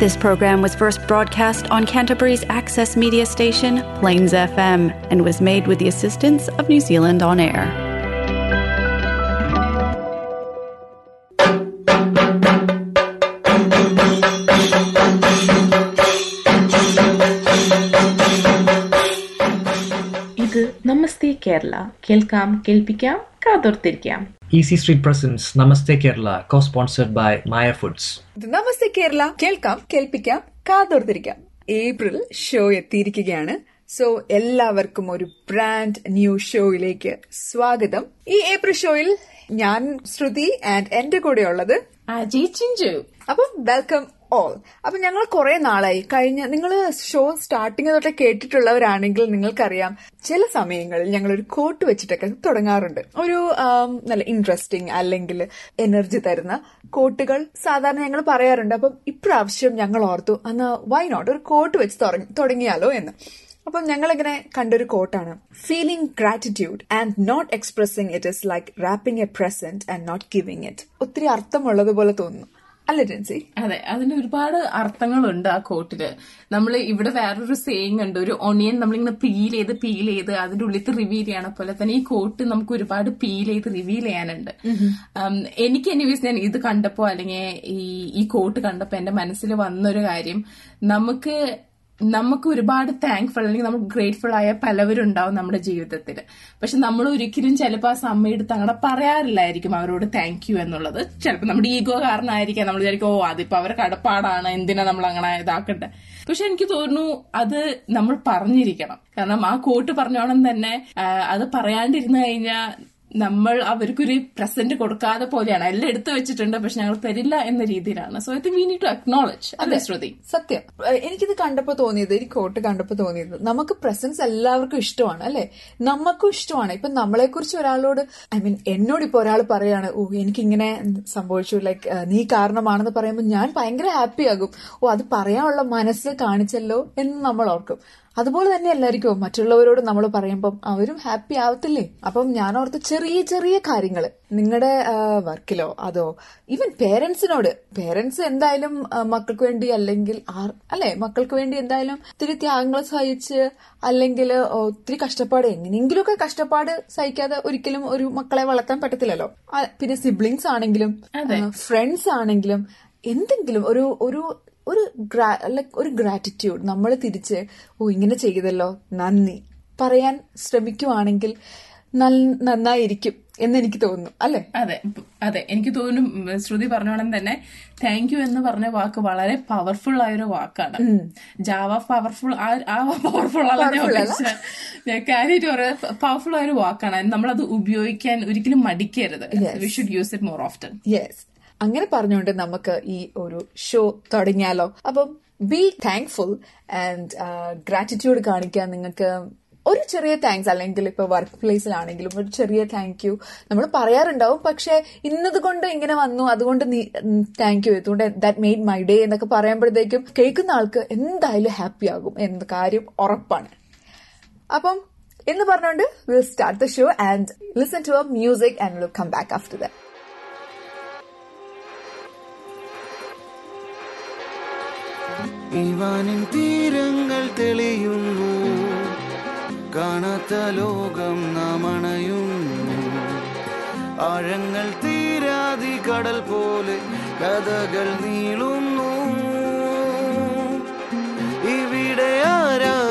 This program was first broadcast on Canterbury's access media station, Plains FM, and was made with the assistance of New Zealand On Air. ഇത് നമസ്തേ കേരള കേൾക്കാം കേൾപ്പിക്കാം കാതോർത്തിരിക്കാം Easy street presents Namaste Kerala co sponsored by Maya foods Namaste Kerala കേൾക്കാം കേൾപ്പിക്കാം കാതോർത്തിരിക്കാം. April show എത്തിയിരിക്കുകയാണ്. So എല്ലാവർക്കും ഒരു ബ്രാൻഡ് ന്യൂ ഷോയിലേക്ക് സ്വാഗതം. ഈ ഏപ്രിൽ ഷോയിൽ ഞാൻ ശ്രുതി ആൻഡ് എന്റെ കൂടെ ഉള്ളത് അജി ചിഞ്ചു. അപ്പം വെൽക്കം ഓൾ അപ്പൊ ഞങ്ങൾ കുറെ നാളായി. കഴിഞ്ഞ നിങ്ങൾ ഷോ സ്റ്റാർട്ടിങ് തൊട്ടേ കേട്ടിട്ടുള്ളവരാണെങ്കിൽ നിങ്ങൾക്കറിയാം ചില സമയങ്ങളിൽ ഞങ്ങൾ ഒരു കോട്ട് വെച്ചിട്ടൊക്കെ തുടങ്ങാറുണ്ട്. ഒരു നല്ല ഇൻട്രസ്റ്റിംഗ് അല്ലെങ്കിൽ എനർജി തരുന്ന കോട്ടുകൾ സാധാരണ ഞങ്ങൾ പറയാറുണ്ട്. അപ്പം ഇപ്രാവശ്യം ഞങ്ങൾ ഓർത്തു അന്ന് വൈ നോട്ട് ഒരു കോട്ട് വെച്ച് തുടങ്ങിയാലോ എന്ന്. അപ്പം ഞങ്ങൾ ഇങ്ങനെ കണ്ടൊരു കോട്ടാണ് feeling gratitude and not expressing it is like wrapping a present and not giving it ഒത്തിരി അർത്ഥമുള്ളതുപോലെ തോന്നുന്നു. അല്ലേ ടെൻസി അതെ അതിന് ഒരുപാട് അർത്ഥങ്ങളുണ്ട് ആ കോട്ടിൽ. നമ്മൾ ഇവിടെ വേറൊരു സേയിങ് ഉണ്ട് ഒരു ഒണിയൻ നമ്മളിങ്ങനെ പീൽ ചെയ്ത് പീൽ ചെയ്ത് അതിന്റെ ഉള്ളിൽ റിവീൽ ചെയ്യണ പോലെ തന്നെ ഈ കോട്ട് നമുക്ക് ഒരുപാട് പീൽ ചെയ്ത് റിവീൽ ചെയ്യാനുണ്ട്. എനിക്ക് എനിവേസ് ഞാൻ ഇത് കണ്ടപ്പോ അല്ലെങ്കിൽ ഈ ഈ കോട്ട് കണ്ടപ്പോ എന്റെ മനസ്സിൽ വന്നൊരു കാര്യം. നമുക്ക് നമുക്ക് ഒരുപാട് താങ്ക്ഫുൾ അല്ലെങ്കിൽ നമുക്ക് ഗ്രേറ്റ്ഫുൾ ആയ പലവരും ഉണ്ടാവും നമ്മുടെ ജീവിതത്തിൽ. പക്ഷെ നമ്മൾ ഒരിക്കലും ചിലപ്പോൾ ആ സമയത്ത് അങ്ങനെ പറയാറില്ലായിരിക്കും അവരോട് താങ്ക് യു എന്നുള്ളത്. ചിലപ്പോൾ നമ്മുടെ ഈഗോ കാരണമായിരിക്കാം. നമ്മൾ വിചാരിക്കും ഓ അതിപ്പോൾ അവരെ കടപ്പാടാണ്. എന്തിനാ നമ്മൾ അങ്ങനെ ഇതാക്കട്ടെ പക്ഷെ എനിക്ക് തോന്നുന്നു അത് നമ്മൾ പറഞ്ഞിരിക്കണം. കാരണം ആ കോട്ട് പറഞ്ഞോണം തന്നെ അത് പറയാണ്ടിരുന്നു കഴിഞ്ഞാൽ നമ്മൾ അവർക്കൊരു പ്രസന്റ് കൊടുക്കാതെ പോലെയാണ്. എല്ലാം എടുത്തു വെച്ചിട്ടുണ്ട് പക്ഷെ ഞങ്ങൾ തരില്ല എന്ന രീതിയിലാണ്. So I think we need to acknowledge അതെ. ശ്രുതി? സത്യം. എനിക്കിത് കണ്ടപ്പോ തോന്നിയത് ഈ കോട്ട് കണ്ടപ്പോ തോന്നിയത് നമുക്ക് പ്രസൻസ് എല്ലാവർക്കും ഇഷ്ടമാണ് അല്ലെ? നമുക്കും ഇഷ്ടമാണ്. ഇപ്പൊ നമ്മളെ കുറിച്ച് ഒരാളോട് ഐ മീൻ എന്നോട് ഇപ്പൊ ഒരാൾ പറയാണ് ഓ എനിക്കിങ്ങനെ സംഭവിച്ചു ലൈക്ക് നീ കാരണമാണെന്ന് പറയുമ്പോൾ ഞാൻ ഭയങ്കര ഹാപ്പി ആകും. ഓ അത് പറയാനുള്ള മനസ്സ് കാണിച്ചല്ലോ എന്ന് നമ്മൾ ഓർക്കും. അതുപോലെ തന്നെ എല്ലാവർക്കും മറ്റുള്ളവരോട് നമ്മൾ പറയുമ്പം അവരും ഹാപ്പി ആവത്തില്ലേ? അപ്പം ഞാൻ ഓർത്ത് ചെറിയ ചെറിയ കാര്യങ്ങൾ നിങ്ങളുടെ വർക്കിലോ അതോ ഈവൻ പേരൻസിനോട് പേരൻസ് എന്തായാലും മക്കൾക്ക് വേണ്ടി അല്ലെങ്കിൽ അല്ലെ? മക്കൾക്ക് വേണ്ടി എന്തായാലും ഒത്തിരി ത്യാഗങ്ങൾ സഹിച്ച് അല്ലെങ്കിൽ ഒത്തിരി കഷ്ടപ്പാട് എങ്ങനെയെങ്കിലുമൊക്കെ കഷ്ടപ്പാട് സഹിക്കാതെ ഒരിക്കലും ഒരു മക്കളെ വളർത്താൻ പറ്റത്തില്ലല്ലോ. പിന്നെ സിബ്ലിങ്സ് ആണെങ്കിലും ഫ്രണ്ട്സ് ആണെങ്കിലും എന്തെങ്കിലും ഒരു ഒരു ഒരു ലൈക് ഒരു ഗ്രാറ്റിറ്റ്യൂഡ് നമ്മൾ തിരിച്ച് ഓ ഇങ്ങനെ ചെയ്തല്ലോ നന്ദി. പറയാൻ ശ്രമിക്കുവാണെങ്കിൽ നന്നായിരിക്കും എന്ന് എനിക്ക് തോന്നുന്നു. അല്ലെ? അതെ അതെ. എനിക്ക് തോന്നുന്നു ശ്രുതി പറഞ്ഞോണം തന്നെ താങ്ക് യു എന്ന് പറഞ്ഞ വാക്ക് വളരെ പവർഫുൾ ആയ ഒരു വാക്കാണ് ജാവ പവർഫുൾ ആ പവർഫുൾ കാര്യമായിട്ട് പവർഫുൾ ആയ ഒരു വാക്കാണ്. നമ്മളത് ഉപയോഗിക്കാൻ ഒരിക്കലും മടിക്കരുത്. We should use it more often yes അങ്ങനെ പറഞ്ഞുകൊണ്ട് നമുക്ക് ഈ ഒരു ഷോ തുടങ്ങിയാലോ. അപ്പം ബി താങ്ക്ഫുൾ ആൻഡ് ഗ്രാറ്റിറ്റ്യൂഡ് കാണിക്കാൻ നിങ്ങൾക്ക് ഒരു ചെറിയ താങ്ക്സ് അല്ലെങ്കിൽ ഇപ്പൊ വർക്ക് പ്ലേസിലാണെങ്കിലും ഒരു ചെറിയ താങ്ക് യു നമ്മൾ പറയാറുണ്ടാവും. പക്ഷെ ഇന്നത് കൊണ്ട് ഇങ്ങനെ വന്നു. അതുകൊണ്ട് നീ താങ്ക് യു അതുകൊണ്ട് ദാറ്റ് മെയ്ഡ് മൈ ഡേ എന്നൊക്കെ പറയുമ്പോഴത്തേക്കും കേൾക്കുന്ന ആൾക്ക് എന്തായാലും ഹാപ്പി ആകും എന്ന കാര്യം ഉറപ്പാണ്. അപ്പം എന്ന് പറഞ്ഞുകൊണ്ട് will start the show and listen to our music and will come back after that ഇവാനിൻ തീരങ്ങൾ തെളിയുന്നു. കാണാത്ത ലോകം നാം അണയുന്നു. ആഴങ്ങൾ തീരാതി കടൽ പോലെ കഥകൾ നീളുന്നു. ഇവിടെ ആരാരും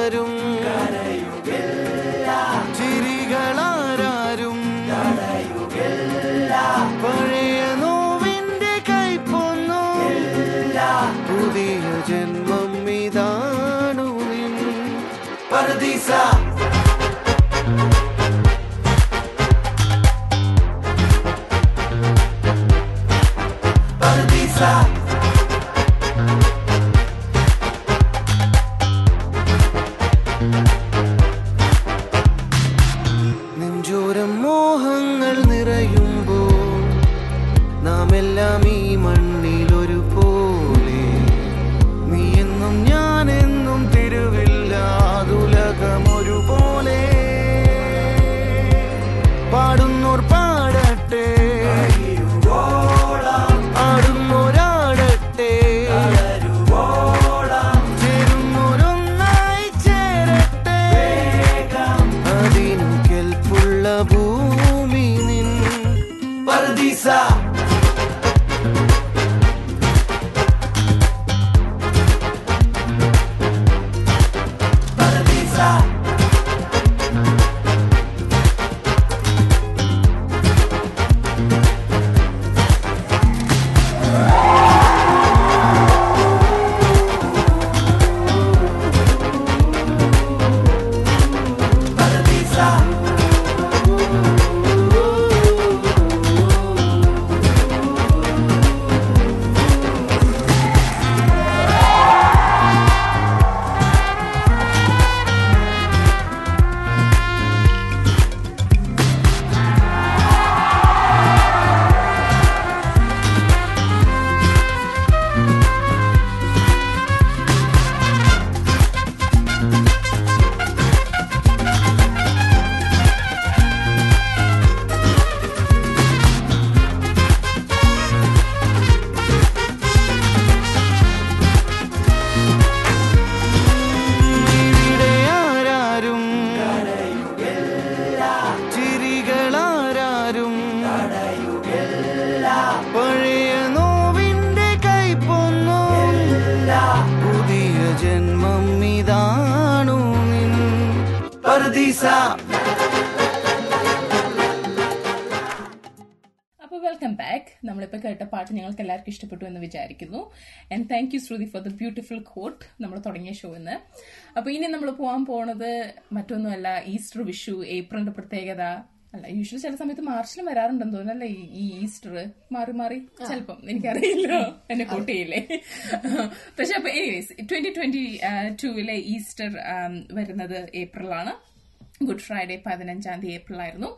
Paradiso. വിചാരിക്കുന്നു. And thank you Shruti for the beautiful quote നമ്മൾ തുടങ്ങിയ ഷോ ഇന്ന്. അപ്പൊ ഇനി നമ്മൾ പോകാൻ പോണത് മറ്റൊന്നുമല്ല ഈസ്റ്റർ വിഷു ഏപ്രിലിന്റെ പ്രത്യേകത. അല്ല യൂഷ്വലി ചില സമയത്ത് മാർച്ചിലും വരാറുണ്ടെന്ന് തോന്നുന്നല്ലേ ഈ ഈ ഈസ്റ്റർ മാറി മാറി? ചിലപ്പം എനിക്കറിയില്ലോ. എന്നെ കൂട്ടിയില്ലേ? പക്ഷെ അപ്പൊ എനിവേസ് ട്വന്റി ട്വന്റി ടൂവിലെ ഈസ്റ്റർ ആം, വരുന്നത് ഏപ്രിലാണ്. ഗുഡ് ഫ്രൈഡേ പതിനഞ്ചാം തീയതി ഏപ്രിൽ ആയിരുന്നു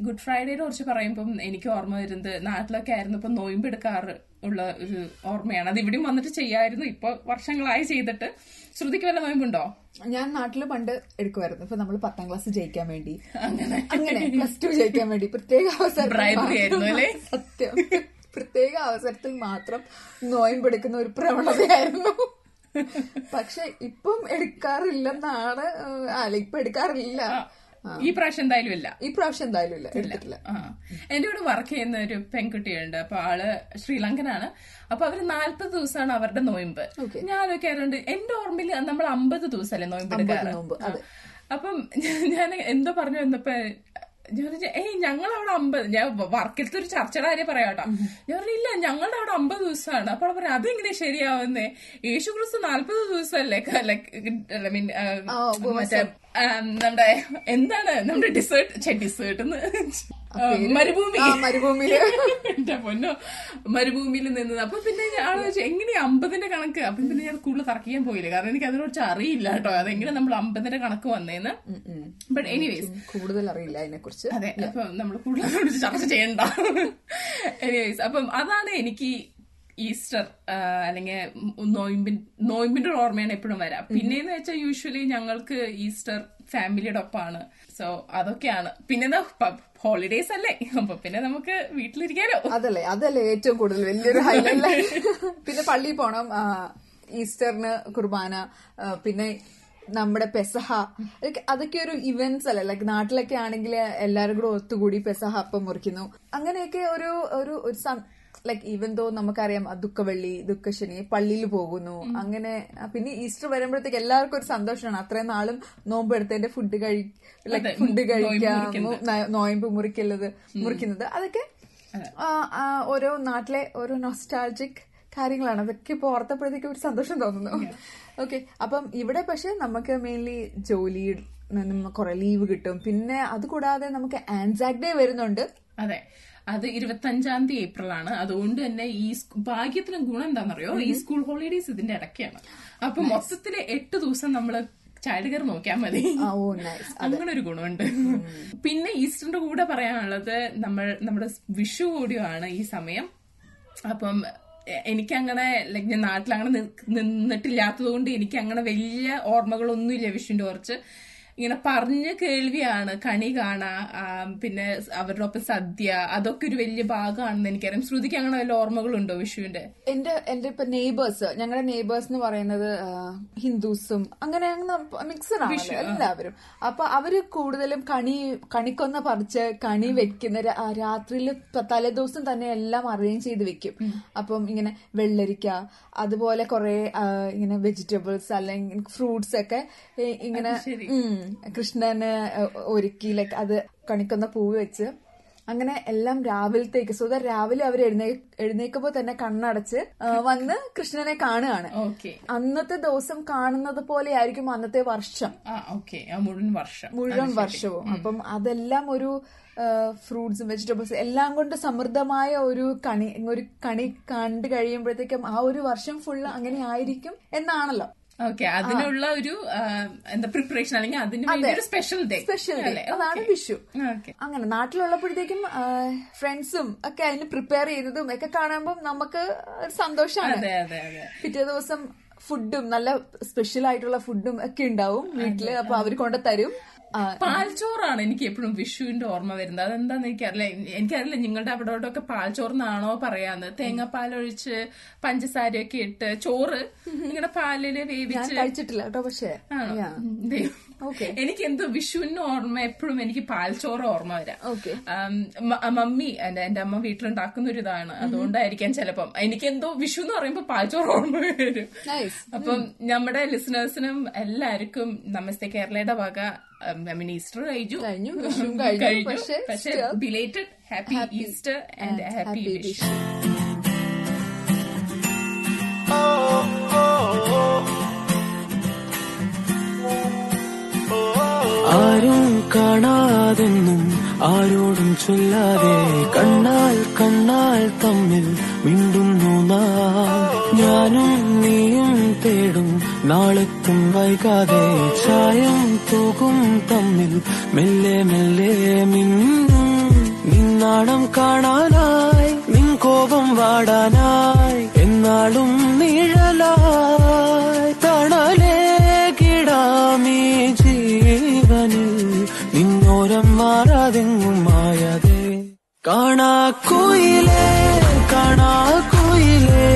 ഗുഡ് ഫ്രൈഡേനെ കുറിച്ച് പറയുമ്പം എനിക്ക് ഓർമ്മ വരുന്നത് നാട്ടിലൊക്കെ ആയിരുന്നു ഇപ്പൊ നോയമ്പെടുക്കാറ് ഉള്ള ഒരു ഓർമ്മയാണ്. അത് ഇവിടെയും വന്നിട്ട് ചെയ്യായിരുന്നു. ഇപ്പൊ വർഷങ്ങളായി ചെയ്തിട്ട്. ശ്രുതിക്ക് വല്ല നോയമ്പുണ്ടോ? ഞാൻ നാട്ടിൽ പണ്ട് എടുക്കുമായിരുന്നു ഇപ്പൊ നമ്മൾ പത്താം ക്ലാസ് ജയിക്കാൻ വേണ്ടി. അങ്ങനെ. പ്ലസ് ടു ജയിക്കാൻ വേണ്ടി. പ്രത്യേക അവസരം? സത്യം. പ്രത്യേക അവസരത്തിൽ മാത്രം നോയമ്പെടുക്കുന്ന ഒരു പ്രവണതയായിരുന്നു. പക്ഷെ ഇപ്പം എടുക്കാറില്ലെന്നാണ് അല്ല ഇപ്പൊ എടുക്കാറില്ല. ഈ പ്രാവശ്യം എന്തായാലും ഇല്ല. ഈ പ്രാവശ്യം എന്തായാലും ഇല്ല എടുത്തിട്ടില്ല. എന്റെ കൂടെ വർക്ക് ചെയ്യുന്ന ഒരു പെൺകുട്ടിയുണ്ട്. അപ്പൊ ആൾ ശ്രീലങ്കനാണ്. അപ്പൊ അവർ നാല്പത് ദിവസമാണ് അവരുടെ നോയമ്പ്. ഞാൻ ആലോചിക്കാറുണ്ട് എന്റെ ഓർമ്മയിൽ നമ്മൾ അമ്പത് ദിവസമല്ലേ നോയമ്പ് എടുക്കാറ്. അപ്പം ഞാൻ എന്തോ പറഞ്ഞു വന്നപ്പോ ഞാൻ പറഞ്ഞു ഏയ് ഞങ്ങൾ അവിടെ അമ്പത് ഞാൻ വർക്കിലത്തെ ഒരു ചർച്ചയുടെ കാര്യം പറയാട്ടോ. ഞാൻ പറഞ്ഞു ഇല്ല ഞങ്ങളുടെ അവിടെ അമ്പത് ദിവസമാണ്. അപ്പോൾ പറഞ്ഞു അതെങ്ങനെ ശരിയാവുന്നേ? യേശു ക്രിസ്തു നാല്പത് ദിവസമല്ലേ? ഐ മീൻ മറ്റേ നമ്മുടെ എന്താണ് നമ്മുടെ ഡിസേർട്ട് ഡിസേർട്ട് മരുഭൂമി. മരുഭൂമിയിൽ. എന്റെ പൊന്നോ. മരുഭൂമിയിൽ നിന്നത്. അപ്പൊ പിന്നെ ഞാൻ എങ്ങനെ എങ്ങനെയാ അമ്പതിന്റെ കണക്ക്? അപ്പൊ പിന്നെ ഞാൻ കൂടുതൽ തറക്കിയാൻ പോയില്ല. കാരണം എനിക്ക് അതിനെക്കുറിച്ച് അറിയില്ല കേട്ടോ. അതെങ്ങനെ നമ്മൾ അമ്പതിന്റെ കണക്ക് വന്നേന്ന്. ബട്ട് എനിവേസ് കൂടുതൽ അറിയില്ല അതിനെ കുറിച്ച് അതെ അപ്പൊ നമ്മൾ കൂടുതൽ ചർച്ച ചെയ്യണ്ട. എനിവേസ് അപ്പം അതാണ് എനിക്ക് ഈസ്റ്റർ അല്ലെങ്കിൽ നോയിമ്പിൻ നോയിമ്പിന്റെ ഒരു ഓർമ്മയാണ് എപ്പോഴും വരാം. പിന്നെന്ന് വെച്ചാൽ യൂഷ്വലി ഞങ്ങൾക്ക് ഈസ്റ്റർ ഫാമിലിയുടെ ഒപ്പമാണ് സോ അതൊക്കെയാണ്. പിന്നെ ഹോളിഡേസ് അല്ലേ? അപ്പൊ പിന്നെ നമുക്ക് വീട്ടിലിരിക്കാലോ. അതല്ലേ അതല്ലേ ഏറ്റവും കൂടുതൽ വലിയൊരു ഹൈലൈറ്റ് പിന്നെ പള്ളിയിൽ പോണം ഈസ്റ്ററിന് കുർബാന പിന്നെ നമ്മുടെ പെസഹ. അതൊക്കെ- ഒരു ഇവന്റ്സ് അല്ലേ? ലൈക്ക് നാട്ടിലൊക്കെ ആണെങ്കിൽ എല്ലാവരും കൂടെ ഒത്തുകൂടി പെസഹ അപ്പം മുറിക്കുന്നു. അങ്ങനെയൊക്കെ ഒരു ഒരു ലൈക്ക് ഈവൻ ദോ നമുക്കറിയാം ദുഃഖവെള്ളി ദുഃഖശനി പള്ളിയിൽ പോകുന്നു. അങ്ങനെ പിന്നെ ഈസ്റ്റർ വരുമ്പോഴത്തേക്ക് എല്ലാവർക്കും ഒരു സന്തോഷമാണ്. അത്രയും നാളും നോമ്പ് എടുത്തതിന്റെ ഫുഡ് കഴി ലൈക്ക് ഫുഡ് കഴിക്കാം നോയമ്പ് മുറിക്കുന്നത് മുറിക്കുന്നത്. അതൊക്കെ ഓരോ നാട്ടിലെ ഓരോ നോസ്റ്റാൾജിക് കാര്യങ്ങളാണ്. അതൊക്കെ ഇപ്പൊ ഓർത്തപ്പോഴത്തേക്ക് ഒരു സന്തോഷം തോന്നുന്നു. ഓക്കെ അപ്പം ഇവിടെ പക്ഷെ നമുക്ക് മെയിൻലി ജോലി നിന്നും കുറെ ലീവ് കിട്ടും. പിന്നെ അതുകൂടാതെ നമുക്ക് ആൻസാക് ഡേ വരുന്നുണ്ട്. അതെ. അത് ഇരുപത്തഞ്ചാം തീയതി ഏപ്രിൽ ആണ് അതുകൊണ്ട് തന്നെ ഈ ഭാഗ്യത്തിന് ഗുണം എന്താണെന്നറിയോ ഈ സ്കൂൾ ഹോളിഡേസ് ഇതിന്റെ ഇടയ്ക്കാണ്. അപ്പൊ മൊത്തത്തിൽ എട്ട് ദിവസം നമ്മൾ ചൈൽഡ് കെയർ നോക്കിയാൽ മതി. അങ്ങനെ ഒരു ഗുണമുണ്ട്. പിന്നെ ഈസ്റ്ററിന്റെ കൂടെ പറയാനുള്ളത് നമ്മൾ നമ്മുടെ വിഷു കൂടിയാണ് ഈ സമയം. അപ്പം എനിക്കങ്ങനെ ലൈക് ഞാൻ നാട്ടിലങ്ങനെ നിന്നിട്ടില്ലാത്തത് കൊണ്ട് എനിക്ക് അങ്ങനെ വലിയ ഓർമ്മകളൊന്നുമില്ല വിഷുവിന്റെ കുറച്ച്. ഇങ്ങനെ പറഞ്ഞ കേൾവിയാണ് കണി കാണാ പിന്നെ അവരുടെ ഒപ്പം സദ്യ അതൊക്കെ ഒരു വലിയ ഭാഗമാണെന്ന് എനിക്കറിയാം. ശ്രുതിക്ക് അങ്ങനെ വല്ല ഓർമ്മകളുണ്ടോ വിഷുവിന്റെ? എന്റെ എന്റെ ഇപ്പൊ നെയ്ബേഴ്സ് ഞങ്ങളുടെ നെയ്ബേഴ്സ് എന്ന് പറയുന്നത് ഹിന്ദുസും അങ്ങനെ മിക്സഡ് ആണ് എല്ലാവരും. അപ്പൊ അവർ കൂടുതലും കണി കണിക്കൊന്ന പറിച്ച് കണി വെക്കുന്ന രാത്രിയിൽ തലേ ദിവസം തന്നെ എല്ലാം അറേഞ്ച് ചെയ്ത് വെക്കും. അപ്പം ഇങ്ങനെ വെള്ളരിക്ക അതുപോലെ കുറെ ഇങ്ങനെ വെജിറ്റബിൾസ് അല്ലെങ്കിൽ ഫ്രൂട്ട്സ് ഒക്കെ ഇങ്ങനെ കൃഷ്ണന് ഒരുക്കി ലൈക്ക് അത് കണിക്കുന്ന പൂവ് വെച്ച് അങ്ങനെ എല്ലാം രാവിലത്തേക്ക് സോ ദാറ്റ് രാവിലെ അവർ എഴുന്നേ എഴുന്നേക്കുമ്പോ തന്നെ കണ്ണടച്ച് വന്ന് കൃഷ്ണനെ കാണുകയാണ്. ഓക്കെ. അന്നത്തെ ദിവസം കാണുന്നത് പോലെ ആയിരിക്കും അന്നത്തെ വർഷം. മുഴുവൻ വർഷം. മുഴുവൻ വർഷവും. അപ്പം അതെല്ലാം ഒരു ഫ്രൂട്ട്സും വെജിറ്റബിൾസ് എല്ലാം കൊണ്ട് സമൃദ്ധമായ ഒരു കണി ഒരു കണി കണ്ടു കഴിയുമ്പോഴത്തേക്കും ആ ഒരു വർഷം ഫുള്ള് അങ്ങനെ ആയിരിക്കും എന്നാണല്ലോ. ഓക്കെ അതിനുള്ള ഒരു എന്താ പ്രിപ്പറേഷൻ അല്ലെങ്കിൽ അതിന് വേണ്ടി ഒരു സ്പെഷ്യൽ ഡേ സ്പെഷ്യൽ ഡേ അതാണ് വിഷു. ഓക്കെ അങ്ങനെ നാട്ടിലുള്ളപ്പോഴത്തേക്കും ഫ്രണ്ട്സും ഒക്കെ അതിന് പ്രിപ്പയർ ചെയ്തതും ഒക്കെ കാണുമ്പോൾ നമുക്ക് ഒരു സന്തോഷമാണ്. പിറ്റേ ദിവസം ഫുഡും നല്ല സ്പെഷ്യൽ ആയിട്ടുള്ള ഫുഡും ഒക്കെ ഉണ്ടാവും വീട്ടിൽ അപ്പൊ അവർ കൊണ്ട് തരും പാൽച്ചോറാണ് എനിക്ക് എപ്പോഴും വിഷുവിന്റെ ഓർമ്മ വരുന്നത്. അതെന്താന്ന് എനിക്കറിയില്ല. എനിക്കറിയില്ല നിങ്ങളുടെ അവിടോട്ടൊക്കെ പാൽച്ചോറിനാണോ പറയാന്ന്. തേങ്ങാപ്പാൽ ഒഴിച്ച് പഞ്ചസാരയൊക്കെ ഇട്ട് ചോറ് നിങ്ങളുടെ പാലിൽ വേവിച്ച് കഴിച്ചിട്ടില്ല കേട്ടോ പക്ഷേ. എനിക്ക് എന്തോ വിഷുവിന്റെ ഓർമ്മ എപ്പോഴും എനിക്ക് പാൽച്ചോറ് ഓർമ്മ വരാം. ഓക്കെ മമ്മി എന്റെ എന്റെ അമ്മ വീട്ടിലുണ്ടാക്കുന്ന ഒരു ഇതാണ്. അതുകൊണ്ടായിരിക്കാം ചിലപ്പം. എനിക്ക് എന്തോ വിഷു എന്ന് പറയുമ്പോ പാൽച്ചോറ് ഓർമ്മ വരും. അപ്പം നമ്മുടെ ലിസണേഴ്സിനും എല്ലാവർക്കും നമസ്തേ. കേരളയുടെ വക ഐ മീൻ ഈസ്റ്റർ കഴിഞ്ഞു. കഴിഞ്ഞു, വിഷുവും കഴിഞ്ഞു. പക്ഷേ belated happy Easter and happy Vishu ആരും കാണാതെന്നും ആരോടും ചൊല്ലാതെ കണ്ണാൽ കണ്ണാൽ തമ്മിൽ മിണ്ടുന്നു നാം. ഞാനും നാളെത്തും വൈകാതെ ചായം തൂകും തമ്മിൽ മെല്ലെ മെല്ലെ മിന്നും. നിന്നാണം കാണാനായി നിൻ കോപം വാടാനായി എന്നാളും നിഴലായി. തണലേ കിടാമീ ജീവനിൽ നിന്നോരം മാറാതെങ്ങും മായാതെ. കാണാ കുയിലേ കാണാ കുയിലേ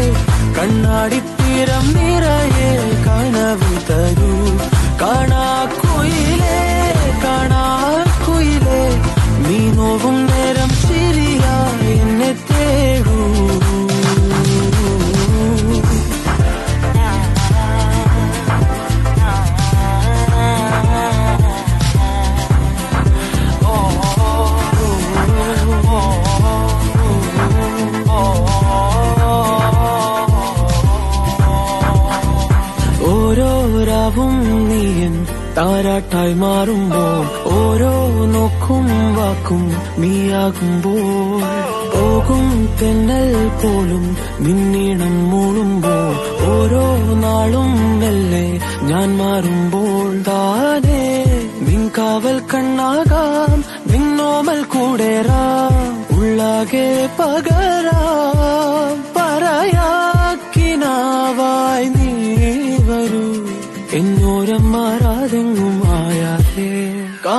കണ്ണാടിത്തീരം തരൂ കാണാ താരാട്ടായി മാറുമ്പോൾ ഓരോ നോക്കും വാക്കും നീയാകുമ്പോൾ പോകും തെന്നൽ പോലും നിന്നീണം മൂളുമ്പോൾ ഓരോ നാളും മെല്ലെ ഞാൻ മാറുമ്പോൾ താനേ നിൻ കാവൽ കണ്ണാകാം നിന്നോമൽ കൂടേറാം ഉള്ളാകെ പകരാം പറയാക്കിനാവായി നീ വരൂ. എന്നോരം മാറാതെ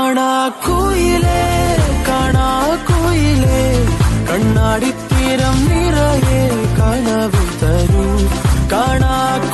കാണാ കുയിലേ കാണാ കുയിലേ കണ്ണാടിത്തീരം നിറയെ കനവ് തരൂ കാണാ കുയിലേ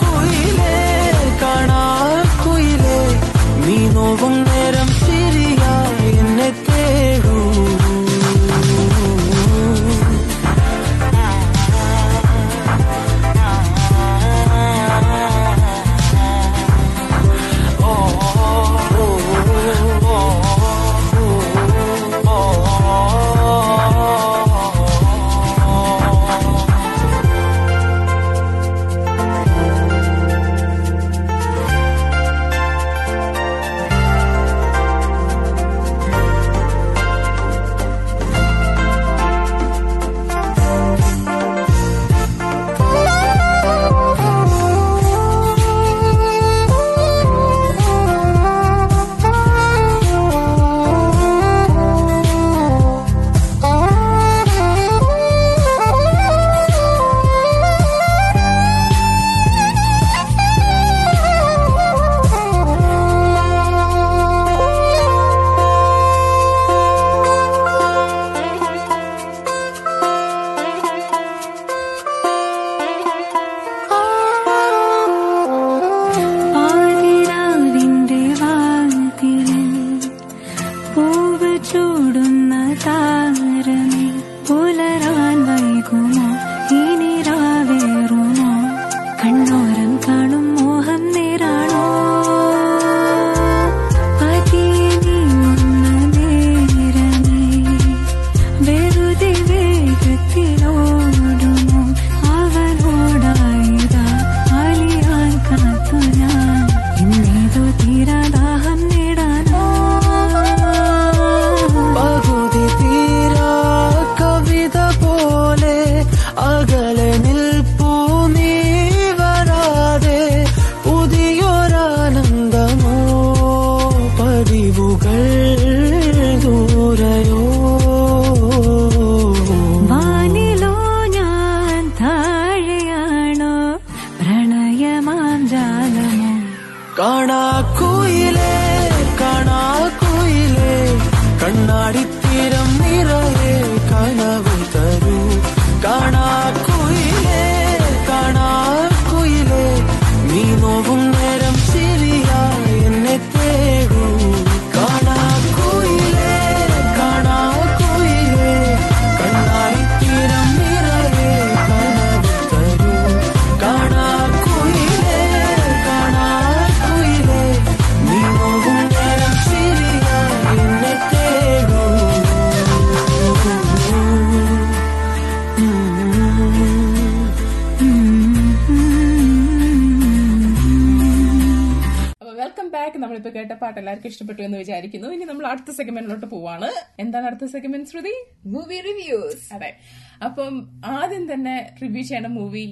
സെഗ്മെന്റ് ശ്രുതി? മൂവി റിവ്യൂസ് അതെ. അപ്പം ആദ്യം തന്നെ റിവ്യൂ ചെയ്യേണ്ട മൂവി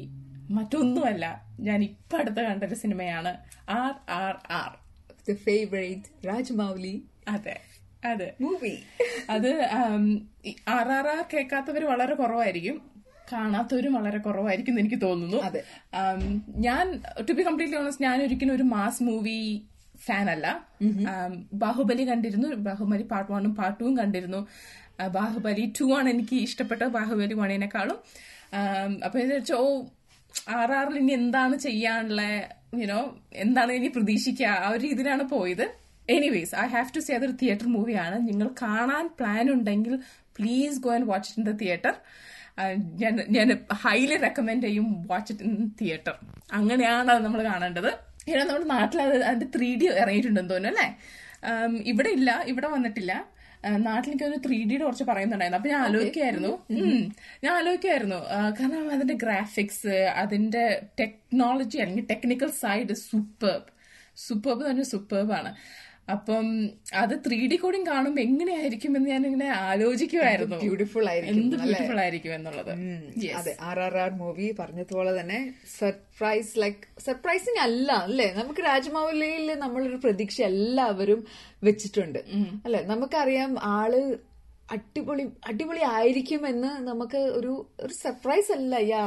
മറ്റൊന്നുമല്ല. ഞാൻ ഇപ്പൊ അടുത്ത് കണ്ടൊരു സിനിമയാണ് R R R. The favourite Rajamouli അതെ. അതെ. മൂവി അത് ആർ ആർ ആർ കേൾക്കാത്തവർ വളരെ കുറവായിരിക്കും. കാണാത്തവരും വളരെ കുറവായിരിക്കും എന്ന് എനിക്ക് തോന്നുന്നു. ഞാൻ ടു ബി കംപ്ലീറ്റ്ലി ഓണസ്റ്റ് ഞാൻ ഒരിക്കലും ഒരു മാസ് മൂവി ഫാൻ അല്ല ബാഹുബലി കണ്ടിരുന്നു. ബാഹുബലി പാർട്ട് വണ്ണും പാർട്ട് ടൂവും കണ്ടിരുന്നു. ബാഹുബലി ടു ആണ് എനിക്ക് ഇഷ്ടപ്പെട്ട ബാഹുബലി വണ്ണിനെക്കാളും Um, അപ്പൊ വെച്ചാൽ ഓ ആർ ആറിൽ ഇനി എന്താണ് ചെയ്യാനുള്ള യുനോ എന്താണ് ഇനി പ്രതീക്ഷിക്കുക? ആ ഒരു രീതിയിലാണ് പോയത്. Anyways I have to say അതൊരു തിയേറ്റർ മൂവിയാണ് നിങ്ങൾ കാണാൻ പ്ലാൻ ഉണ്ടെങ്കിൽ please go and watch in the theatre ഞാൻ ഞാൻ ഹൈലി റെക്കമെൻഡ് ചെയ്യും വാച്ച് ഇറ്റ് ഇൻ തിയേറ്റർ അങ്ങനെയാണ് അത് നമ്മൾ കാണേണ്ടത്. ഏതാ നമ്മുടെ നാട്ടിൽ അത് അതിന്റെ ത്രീ ഡി ഇറങ്ങിയിട്ടുണ്ടെന്ന് തോന്നുന്നു അല്ലേ? ഇവിടെ ഇല്ല ഇവിടെ വന്നിട്ടില്ല. നാട്ടിൽ എനിക്ക് ഒരു ത്രീ ഡിയുടെ കുറച്ച് പറയുന്നുണ്ടായിരുന്നു. അപ്പൊ ഞാൻ ആലോചിക്കായിരുന്നു. ഞാൻ ആലോചിക്കായിരുന്നു. കാരണം അതിന്റെ ഗ്രാഫിക്സ് അതിന്റെ ടെക്നോളജി അല്ലെങ്കിൽ ടെക്നിക്കൽ സൈഡ് സൂപ്പർബ് സൂപ്പർബ് തന്നെ സൂപ്പർബ് ആണ്. അപ്പം അത് ത്രീ ഡി കൂടി കാണുമ്പോൾ എങ്ങനെയായിരിക്കും എന്ന് ഞാൻ ഇങ്ങനെ ആലോചിക്കുമായിരുന്നു ബ്യൂട്ടിഫുൾ ആയിരിക്കും എന്ത് ബ്യൂട്ടിഫുൾ ആയിരിക്കും എന്നുള്ളത്. അതെ ആർ ആർ ആർ മൂവി പറഞ്ഞതുപോലെ തന്നെ സർപ്രൈസ് ലൈക് സർപ്രൈസിങ് അല്ല അല്ലേ? നമുക്ക് രാജമൗലിയിൽ നമ്മളൊരു പ്രതീക്ഷ എല്ലാവരും വെച്ചിട്ടുണ്ട്. അല്ലെ? നമുക്കറിയാം ആൾ അടിപൊളി അടിപൊളി ആയിരിക്കും എന്ന് നമുക്ക് ഒരു ഒരു സർപ്രൈസ് അല്ല. Yeah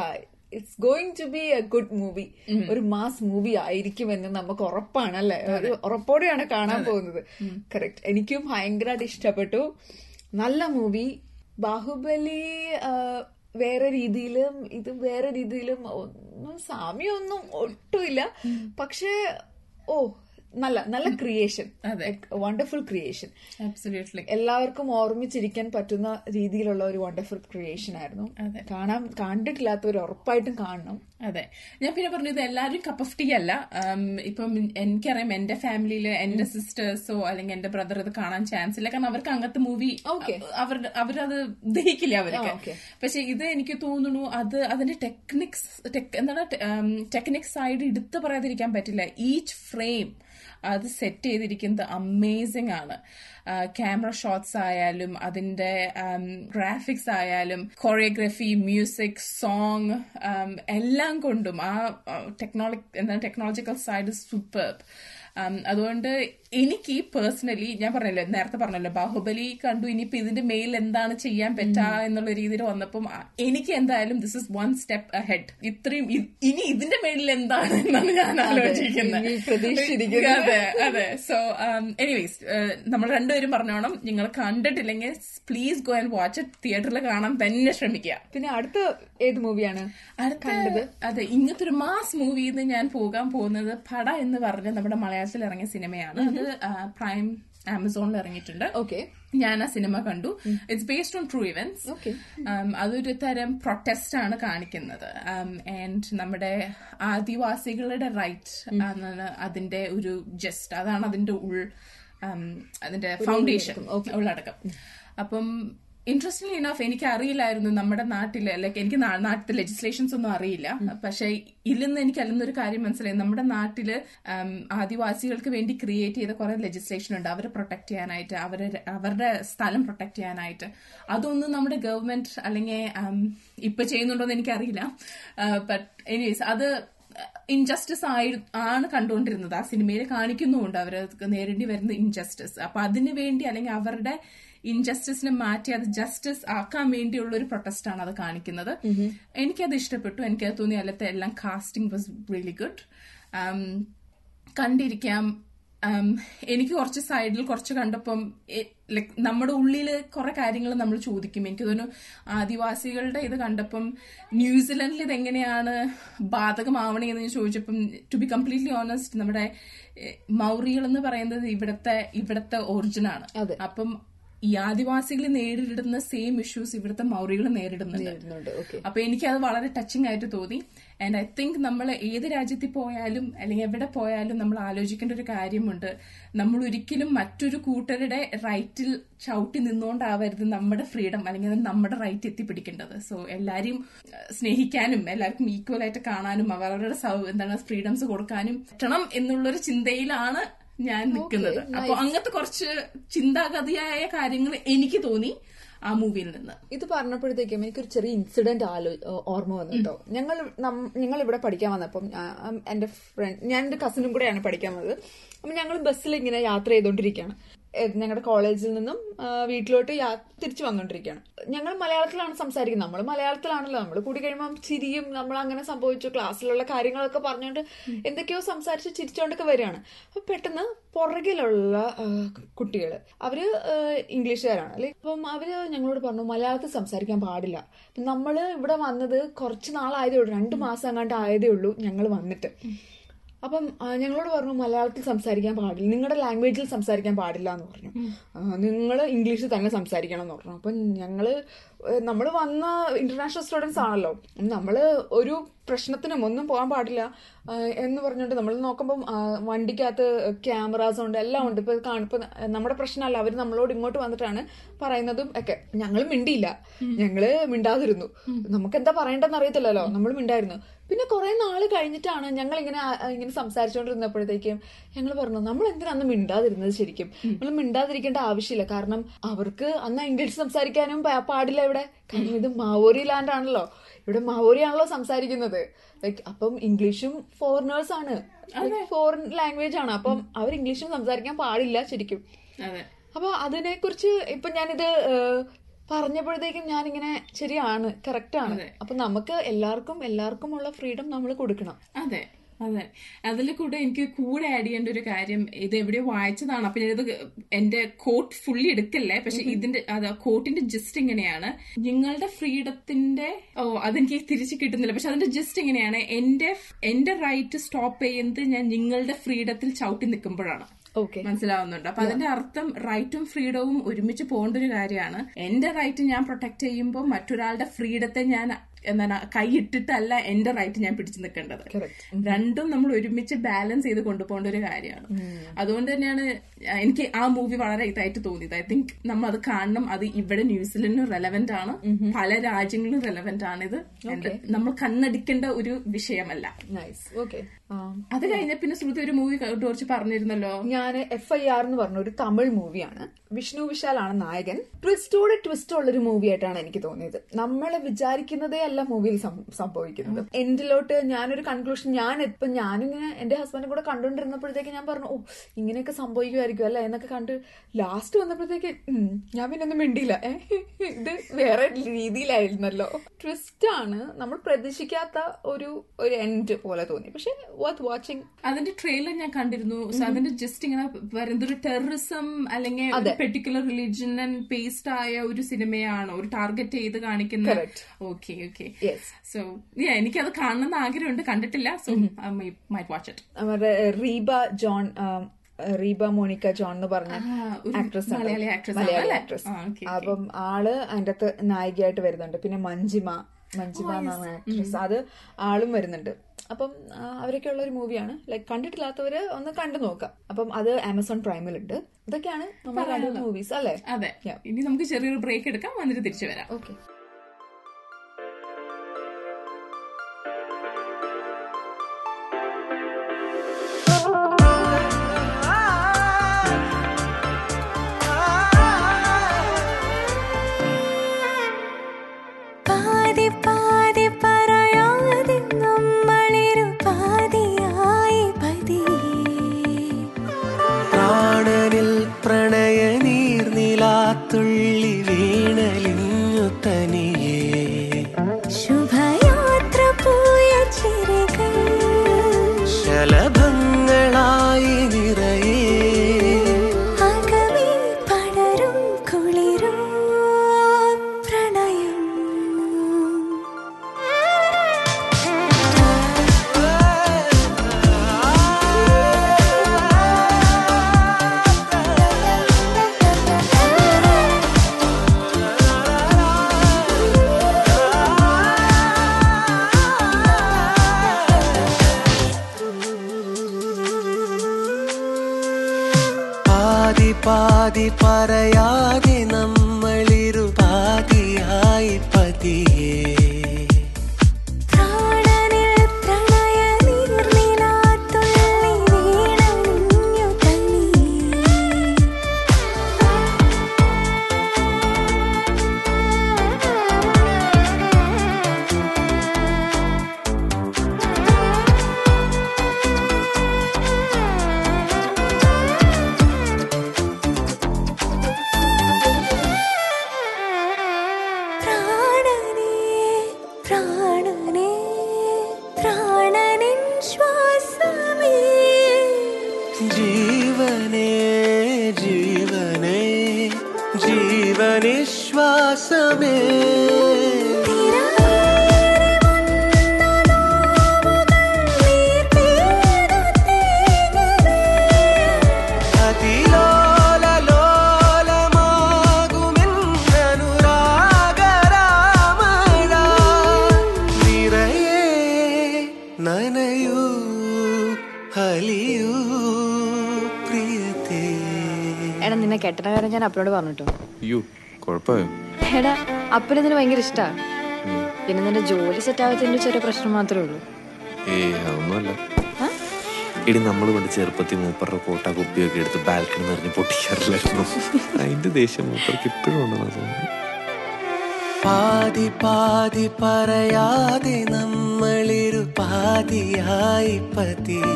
it's going to be a good movie ഒരു മാസ് മൂവി ആയിരിക്കുമെന്ന് നമുക്ക് ഉറപ്പാണ് അല്ലെ ഒരു ഉറപ്പോടെയാണ് കാണാൻ പോകുന്നത്. കറക്റ്റ് എനിക്കും ഭയങ്കരമായിട്ട് ഇഷ്ടപ്പെട്ടു. നല്ല മൂവി ബാഹുബലി വേറെ രീതിയിലും ഇത് വേറെ രീതിയിലും ഒന്നും സാമ്യമൊന്നും ഒട്ടുമില്ല. പക്ഷേ ഓ നല്ല നല്ല ക്രിയേഷൻ അതെ. Wonderful creation. എല്ലാവർക്കും ഓർമ്മിച്ചിരിക്കാൻ പറ്റുന്ന രീതിയിലുള്ള ഒരു വണ്ടർഫുൾ ക്രിയേഷൻ ആയിരുന്നു. കാണാൻ കണ്ടിട്ടില്ലാത്തവർ ഉറപ്പായിട്ടും കാണണം. അതെ. ഞാൻ പിന്നെ പറഞ്ഞത് എല്ലാവരും കപ്പ് ഓഫ് ടീ അല്ല. ഇപ്പം എനിക്കറിയാം എന്റെ ഫാമിലിയിൽ എന്റെ സിസ്റ്റേഴ്സോ അല്ലെങ്കിൽ എന്റെ ബ്രദർ ഇത് കാണാൻ ചാൻസ് ഇല്ല. കാരണം അവർക്ക് അങ്ങനത്തെ മൂവി. അവർ അവരത് ദഹിക്കില്ല അവർക്ക്. പക്ഷെ ഇത് എനിക്ക് തോന്നുന്നു അത് അതിന്റെ ടെക്നിക്സ് എന്താണ് ടെക്നിക്സ് സൈഡ് എടുത്തു പറയാതിരിക്കാൻ പറ്റില്ല. ഈച്ച് ഫ്രെയിം അത് സെറ്റ് ചെയ്തിരിക്കുന്നത് അമേസിംഗ് ആണ്. ക്യാമറ ഷോട്ട്സ് ആയാലും അതിന്റെ ഗ്രാഫിക്സ് ആയാലും കൊറിയോഗ്രഫി മ്യൂസിക് സോങ് എല്ലാം കൊണ്ടും ആ ടെക്നോളജി എന്താ ടെക്നോളജിക്കൽ സൈഡ് സൂപ്പർ അതുകൊണ്ട് എനിക്ക് പേഴ്സണലി ഞാൻ പറഞ്ഞല്ലോ നേരത്തെ പറഞ്ഞല്ലോ ബാഹുബലി കണ്ടു ഇനിയിപ്പോ ഇതിന്റെ മെയിൽ എന്താണ് ചെയ്യാൻ പറ്റാ എന്നുള്ള രീതിയിൽ വന്നപ്പം എനിക്ക് എന്തായാലും this is one step ahead ഇത്രയും ഇനി ഇതിന്റെ മേളിൽ എന്താണ് എന്നാണ് ഞാൻ ആലോചിക്കുന്നത്. അതെ അതെ. സോ എനിവേസ് നമ്മൾ രണ്ടുപേരും പറഞ്ഞോണം. നിങ്ങൾ കണ്ടിട്ടില്ലെങ്കിൽ please go and watch it തിയേറ്ററിൽ കാണാൻ തന്നെ ശ്രമിക്കുക. പിന്നെ അടുത്ത ഏത് മൂവിയാണ് കണ്ടത്? അതെ ഇങ്ങനത്തെ ഒരു മാസ് മൂവി എന്ന് ഞാൻ പോകാൻ പോകുന്നത് പട എന്ന് പറഞ്ഞ നമ്മുടെ മലയാളത്തിൽ ഇറങ്ങിയ സിനിമയാണ്. അത് പ്രൈം ആമസോണിൽ ഇറങ്ങിയിട്ടുണ്ട്. ഓക്കെ. ഞാൻ ആ സിനിമ കണ്ടു. It's based on true events. അതൊരു തരം പ്രൊട്ടസ്റ്റ് ആണ് കാണിക്കുന്നത്. ആൻഡ് നമ്മുടെ ആദിവാസികളുടെ റൈറ്റ് ആണ് അതിന്റെ ഒരു ജസ്റ്റ് അതാണ് അതിന്റെ ഉൾ അതിന്റെ ഫൗണ്ടേഷൻ ഉള്ളടക്കം. അപ്പം ഇൻട്രസ്റ്റിംഗ് ഇനഫ് എനിക്ക് അറിയില്ലായിരുന്നു നമ്മുടെ നാട്ടിൽ ലൈക്ക് എനിക്ക് നാട്ടിലെ ലെജിസ്ലേഷൻസ് ഒന്നും അറിയില്ല. പക്ഷെ ഇതിൽ നിന്ന് എനിക്ക് അല്ലെന്നൊരു കാര്യം മനസ്സിലായി. നമ്മുടെ നാട്ടിൽ ആദിവാസികൾക്ക് വേണ്ടി ക്രിയേറ്റ് ചെയ്ത കുറെ ലെജിസ്ലേഷൻ ഉണ്ട്. അവരെ പ്രൊട്ടക്ട് ചെയ്യാനായിട്ട് അവരെ അവരുടെ സ്ഥലം പ്രൊട്ടക്ട് ചെയ്യാനായിട്ട്. അതൊന്നും നമ്മുടെ ഗവൺമെന്റ് അല്ലെങ്കിൽ ഇപ്പൊ ചെയ്യുന്നുണ്ടോ എന്ന് എനിക്കറിയില്ല ബട്ട് എനിവേസ് അത് ഇൻജസ്റ്റിസ് ആയി ആണ് കണ്ടുകൊണ്ടിരുന്നത്. ആ സിനിമയിൽ കാണിക്കുന്നുമുണ്ട്. അവർ നേരിടേണ്ടി വരുന്ന ഇൻജസ്റ്റിസ് അപ്പൊ അതിനു വേണ്ടി അല്ലെങ്കിൽ അവരുടെ ഇൻജസ്റ്റിസിനെ മാറ്റി അത് ജസ്റ്റിസ് ആക്കാൻ വേണ്ടിയുള്ള ഒരു പ്രൊട്ടസ്റ്റ് ആണ് അത് കാണിക്കുന്നത്. എനിക്കത് ഇഷ്ടപ്പെട്ടു. എനിക്കത് തോന്നി അതിലത്തെ എല്ലാം കാസ്റ്റിംഗ് വാസ് റിയലി ഗുഡ് കണ്ടിരിക്കാം. എനിക്ക് കുറച്ച് സൈഡിൽ കുറച്ച് കണ്ടപ്പം ലൈക് നമ്മുടെ ഉള്ളിൽ കുറെ കാര്യങ്ങൾ നമ്മൾ ചോദിക്കും എനിക്ക് തോന്നുന്നു ആദിവാസികളുടെ ഇത് കണ്ടപ്പം ന്യൂസിലൻഡിൽ ഇതെങ്ങനെയാണ് ബാധകമാവണേ എന്ന് ചോദിച്ചപ്പം ടു ബി കംപ്ലീറ്റ്ലി ഓണസ്റ്റ് നമ്മുടെ മൗറികൾ എന്ന് പറയുന്നത് ഇവിടത്തെ ഇവിടത്തെ ഒറിജിനാണ്. അപ്പം ഈ ആദിവാസികൾ നേരിടുന്ന സെയിം ഇഷ്യൂസ് ഇവിടുത്തെ മൗറികൾ നേരിടുന്നുണ്ട്. അപ്പൊ എനിക്ക് അത് വളരെ ടച്ചിങ് ആയിട്ട് തോന്നി. ആൻഡ് ഐ തിങ്ക് നമ്മൾ ഏത് രാജ്യത്തിൽ പോയാലും അല്ലെങ്കിൽ എവിടെ പോയാലും നമ്മൾ ആലോചിക്കേണ്ട ഒരു കാര്യമുണ്ട്. നമ്മൾ ഒരിക്കലും മറ്റൊരു കൂട്ടരുടെ റൈറ്റിൽ ചവിട്ടി നിന്നുകൊണ്ടാവരുത് നമ്മുടെ ഫ്രീഡം അല്ലെങ്കിൽ നമ്മുടെ റൈറ്റ് എത്തിപ്പിടിക്കേണ്ടത്. സോ എല്ലാരെയും സ്നേഹിക്കാനും എല്ലാവർക്കും ഈക്വൽ ആയിട്ട് കാണാനും അവരവരുടെ സൗ- എന്താണ് ഫ്രീഡംസ് കൊടുക്കാനും പറ്റണം എന്നുള്ളൊരു ചിന്തയിലാണ് ഞാൻ നിൽക്കുന്നത്. അപ്പൊ അങ്ങനത്തെ കുറച്ച് ചിന്താഗതിയായ കാര്യങ്ങൾ എനിക്ക് തോന്നി ആ മൂവിയിൽ നിന്ന്. ഇത് പറഞ്ഞപ്പോഴത്തേക്കും എനിക്കൊരു ചെറിയ ഇൻസിഡന്റ് ആലോ ഓർമ്മ വന്നു കേട്ടോ. ഞങ്ങൾ ഞങ്ങൾ ഇവിടെ പഠിക്കാൻ വന്നപ്പം എന്റെ ഫ്രണ്ട് ഞാൻ എന്റെ കസിനും കൂടെയാണ് പഠിക്കാൻ വന്നത്. അപ്പൊ ഞങ്ങൾ ബസ്സിൽ ഇങ്ങനെ യാത്ര ചെയ്തുകൊണ്ടിരിക്കുകയാണ് ഞങ്ങളുടെ കോളേജിൽ നിന്നും വീട്ടിലോട്ട് യാ- തിരിച്ചു വന്നുകൊണ്ടിരിക്കുകയാണ് ഞങ്ങൾ മലയാളത്തിലാണ് സംസാരിക്കുന്നത്. നമ്മൾ മലയാളത്തിലാണല്ലോ. നമ്മൾ കൂടി കഴിയുമ്പോൾ ചിരിയും നമ്മൾ അങ്ങനെ സംഭവിച്ചു ക്ലാസ്സിലുള്ള കാര്യങ്ങളൊക്കെ പറഞ്ഞുകൊണ്ട് എന്തൊക്കെയോ സംസാരിച്ച് ചിരിച്ചുകൊണ്ടൊക്കെ വരികയാണ്. അപ്പൊ പെട്ടെന്ന് പുറകിലുള്ള കുട്ടികൾ അവർ ഇംഗ്ലീഷുകാരാണ്. അല്ലെ അപ്പം അവർ ഞങ്ങളോട് പറഞ്ഞു മലയാളത്തിൽ സംസാരിക്കാൻ പാടില്ല. നമ്മൾ ഇവിടെ വന്നത് കുറച്ച് നാളായതേ ഉള്ളൂ. രണ്ടു മാസം അങ്ങാണ്ട് ആയതേ ഉള്ളൂ ഞങ്ങൾ വന്നിട്ട്. അപ്പം ഞങ്ങളോട് പറഞ്ഞു മലയാളത്തിൽ സംസാരിക്കാൻ പാടില്ല. നിങ്ങളുടെ ലാംഗ്വേജിൽ സംസാരിക്കാൻ പാടില്ല എന്ന് പറഞ്ഞു നിങ്ങൾ ഇംഗ്ലീഷിൽ തന്നെ സംസാരിക്കണം എന്ന് പറഞ്ഞു. അപ്പം ഞങ്ങൾ നമ്മൾ വന്ന ഇന്റർനാഷണൽ സ്റ്റുഡൻസ് ആണല്ലോ. നമ്മൾ ഒരു പ്രശ്നത്തിനും ഒന്നും പോകാൻ പാടില്ല. എന്ന് പറഞ്ഞുകൊണ്ട് നമ്മൾ നോക്കുമ്പം വണ്ടിക്കകത്ത് ക്യാമറാസ് ഉണ്ട് എല്ലാം ഉണ്ട്. ഇപ്പൊ കാണിപ്പം നമ്മുടെ പ്രശ്നമല്ല. അവർ നമ്മളോട് ഇങ്ങോട്ട് വന്നിട്ടാണ് പറയുന്നതും ഒക്കെ. ഞങ്ങൾ മിണ്ടിയില്ല. ഞങ്ങൾ മിണ്ടാതിരുന്നു. നമുക്ക് എന്താ പറയേണ്ടെന്ന് അറിയത്തില്ലല്ലോ. നമ്മൾ മിണ്ടായിരുന്നു. പിന്നെ കുറെ നാൾ കഴിഞ്ഞിട്ടാണ് ഞങ്ങൾ ഇങ്ങനെ ഇങ്ങനെ സംസാരിച്ചുകൊണ്ടിരുന്നപ്പോഴത്തേക്കും ഞങ്ങൾ പറഞ്ഞു നമ്മൾ എന്തിനാ അന്ന് മിണ്ടാതിരുന്നത് ശരിക്കും? നമ്മൾ മിണ്ടാതിരിക്കേണ്ട ആവശ്യമില്ല. കാരണം അവർക്ക് അന്ന് ഇംഗ്ലീഷ് സംസാരിക്കാനും പാടില്ല ഇവിടെ. കാരണം ഇത് മാവോറി ലാൻഡ് ആണല്ലോ. ഇവിടെ മാവോറി ആണല്ലോ സംസാരിക്കുന്നത്. ലൈക്ക് അപ്പം ഇംഗ്ലീഷും ഫോറിനേഴ്സ് ആണ്. ഫോറിൻ ലാംഗ്വേജ് ആണ്. അപ്പം അവർ ഇംഗ്ലീഷും സംസാരിക്കാൻ പാടില്ല ശരിക്കും. അപ്പൊ അതിനെ കുറിച്ച് ഇപ്പൊ ഞാനിത് പറഞ്ഞപ്പോഴത്തേക്കും ഞാനിങ്ങനെ ശരിയാണ് കറക്റ്റ് ആണ്. അപ്പൊ നമുക്ക് എല്ലാവർക്കും എല്ലാവർക്കും ഉള്ള ഫ്രീഡം നമ്മൾ കൊടുക്കണം. അതെ അതെ. അതിൽ കൂടെ എനിക്ക് കൂടെ ആഡ് ചെയ്യേണ്ട ഒരു കാര്യം ഇത് എവിടെയോ വായിച്ചതാണ്. അപ്പൊ ഞാനിത് എന്റെ കോട്ട് ഫുള്ളി എടുക്കല്ലേ പക്ഷെ ഇതിന്റെ അത് കോട്ടിന്റെ ജസ്റ്റ് ഇങ്ങനെയാണ്. നിങ്ങളുടെ ഫ്രീഡത്തിന്റെ ഓ അതെനിക്ക് തിരിച്ചു കിട്ടുന്നില്ല. പക്ഷെ അതിന്റെ ജസ്റ്റ് ഇങ്ങനെയാണ്. എന്റെ എന്റെ റൈറ്റ് സ്റ്റോപ്പ് ചെയ്യുന്നത് ഞാൻ നിങ്ങളുടെ ഫ്രീഡത്തിൽ ചവിട്ടി നിൽക്കുമ്പോഴാണ്. മനസ്സിലാവുന്നുണ്ട്. അപ്പൊ അതിന്റെ അർത്ഥം റൈറ്റും ഫ്രീഡവും ഒരുമിച്ച് പോകേണ്ട ഒരു കാര്യമാണ്. എന്റെ റൈറ്റ് ഞാൻ പ്രൊട്ടക്ട് ചെയ്യുമ്പോൾ മറ്റൊരാളുടെ ഫ്രീഡത്തെ ഞാൻ എന്താണ് കൈയിട്ടിട്ടല്ല എന്റെ റൈറ്റ് ഞാൻ പിടിച്ചു നിൽക്കേണ്ടത്. രണ്ടും നമ്മൾ ഒരുമിച്ച് ബാലൻസ് ചെയ്ത് കൊണ്ടുപോകേണ്ട ഒരു കാര്യമാണ്. അതുകൊണ്ട് തന്നെയാണ് എനിക്ക് ആ മൂവി വളരെ ഇതായിട്ട് തോന്നിയത്. ഐ തിങ്ക് നമ്മൾ അത് കാണണം. അത് ഇവിടെ ന്യൂസിലൻഡിനും റെലവെന്റ് ആണ്. പല രാജ്യങ്ങളിലും റെലവെന്റ് ആണ് ഇത് നമ്മൾ കണ്ണടിക്കേണ്ട ഒരു വിഷയമല്ല. അത് കഴിഞ്ഞ പിന്നെ ശ്രുതി ഒരു മൂവി കുറിച്ച് പറഞ്ഞിരുന്നല്ലോ. ഞാൻ എഫ് ഐ ആർ എന്ന് പറഞ്ഞ ഒരു തമിഴ് മൂവിയാണ് വിഷ്ണു വിശാലാണ് നായകൻ. ട്വിസ്റ്റോടെ ട്വിസ്റ്റ് ഉള്ള ഒരു മൂവി ആയിട്ടാണ് എനിക്ക് തോന്നിയത്. നമ്മൾ വിചാരിക്കുന്നതേ അല്ല മൂവിയിൽ സംഭവിക്കുന്നത്. എൻഡിലോട്ട് ഞാനൊരു കൺക്ലൂഷൻ ഞാൻ ഇപ്പൊ ഞാനിങ്ങനെ എന്റെ ഹസ്ബൻഡും കൂടെ കണ്ടുകൊണ്ടിരുന്നപ്പോഴത്തേക്ക് ഞാൻ പറഞ്ഞു ഓ ഇങ്ങനെയൊക്കെ സംഭവിക്കുമായിരിക്കും അല്ലേ? എന്നൊക്കെ കണ്ട് ലാസ്റ്റ് വന്നപ്പോഴത്തേക്ക് ഞാൻ പിന്നെ ഒന്നും മിണ്ടിയില്ല. ഇത് വേറെ രീതിയിലായിരുന്നല്ലോ. ട്വിസ്റ്റ് ആണ് നമ്മൾ പ്രതീക്ഷിക്കാത്ത ഒരു ഒരു എൻഡ് പോലെ തോന്നി. പക്ഷെ വർത്ത് വാച്ചിങ് അതിന്റെ ട്രെയിലർ ഞാൻ കണ്ടിരുന്നു. അതിന്റെ ജസ്റ്റ് ഇങ്ങനെ വരുന്ന ഒരു ടെററിസം അല്ലെങ്കിൽ പെർട്ടിക്കുലർ റിലീജിയൻ ബേസ്ഡ് ആയ ഒരു സിനിമയാണോ ഒരു ടാർഗറ്റ് ചെയ്ത് കാണിക്കുന്ന ഓക്കെ ഓക്കെ ഓക്കെ. സോ എനിക്കത് കാണണമെന്ന് ആഗ്രഹമുണ്ട്. കണ്ടിട്ടില്ല. സോ മൈറ്റ് വാച്ച് ഇറ്റ് അവരുടെ റീബ ജോൺ റീബ മോണിക്ക ജോൺ എന്ന് പറഞ്ഞ ആക്ട്രസ് മലയാളി? ആക്ട്രസ്. അപ്പം ആൾ അതിന്റെ അകത്ത് നായികയായിട്ട് വരുന്നുണ്ട്. പിന്നെ മഞ്ജിമ മഞ്ജിമ എന്നാണ് ആക്ട്രസ് അത് ആളും വരുന്നുണ്ട്. അപ്പം അവരൊക്കെ ഉള്ള ഒരു മൂവിയാണ് ലൈക്ക് കണ്ടിട്ടില്ലാത്തവര് ഒന്ന് കണ്ടു നോക്കാം. അപ്പം അത് ആമസോൺ പ്രൈമിൽ ഉണ്ട് ഇതൊക്കെയാണ് നമ്മൾ മൂവീസ് അല്ലേ? അതെ. ഇനി നമുക്ക് ചെറിയൊരു ബ്രേക്ക് എടുക്കാം. വന്നിട്ട് തിരിച്ചു വരാം. ഓക്കെ പ്രാണനിൽ ഞാൻ അപ്പനോട് പറഞ്ഞിട്ടോ. അയ്യോ കുഴപ്പമായോ എടാ അപ്പനിതിന് ഭയങ്കര ഇഷ്ടാ? പിന്നെ നിന്റെ ജോലി സെറ്റ് ആവാത്തതിന്റെ ചെറിയ പ്രശ്നം മാത്രമേ ഉള്ളൂ. ഏയ് അതൊന്നുമല്ല. ഇടി നമ്മൾ കൊണ്ട് ചെറുപ്പത്തിൽ മൂപ്പറുടെ കോട്ട കുപ്പിയൊക്കെ എടുത്ത് ബാൽക്കണി നിറഞ്ഞ് പൊട്ടിക്കാറില്ലായിരുന്നു. അതിന്റെ ദേഷ്യം മൂപ്പർക്ക് ഇപ്പോഴും ഉണ്ടെന്ന് തോന്നുന്നു പാതി പാതി പറയാതെ നമ്മളിരു പാതിയായി പതിയേ.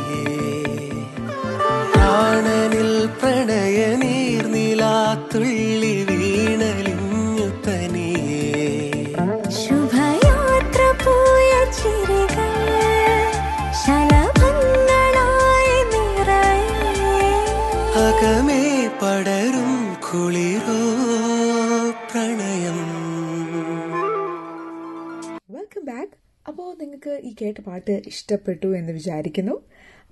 പ്രാണനിൽ പ്രണയ നീർനിലാത്തുള്ളി വീണലിഞ്ഞു തനിയേ. ശുഭയാത്ര പോയ ചിരികൾ ശലഭങ്ങളായി നിറയെ. അകമേ പടരും കുളിരോ പ്രണയം. വെൽക്കം ബാക്ക് അപ്പോൾ നിങ്ങൾക്ക് ഈ കേട്ട പാട്ട് ഇഷ്ടപ്പെട്ടു എന്ന് വിചാരിക്കുന്നു.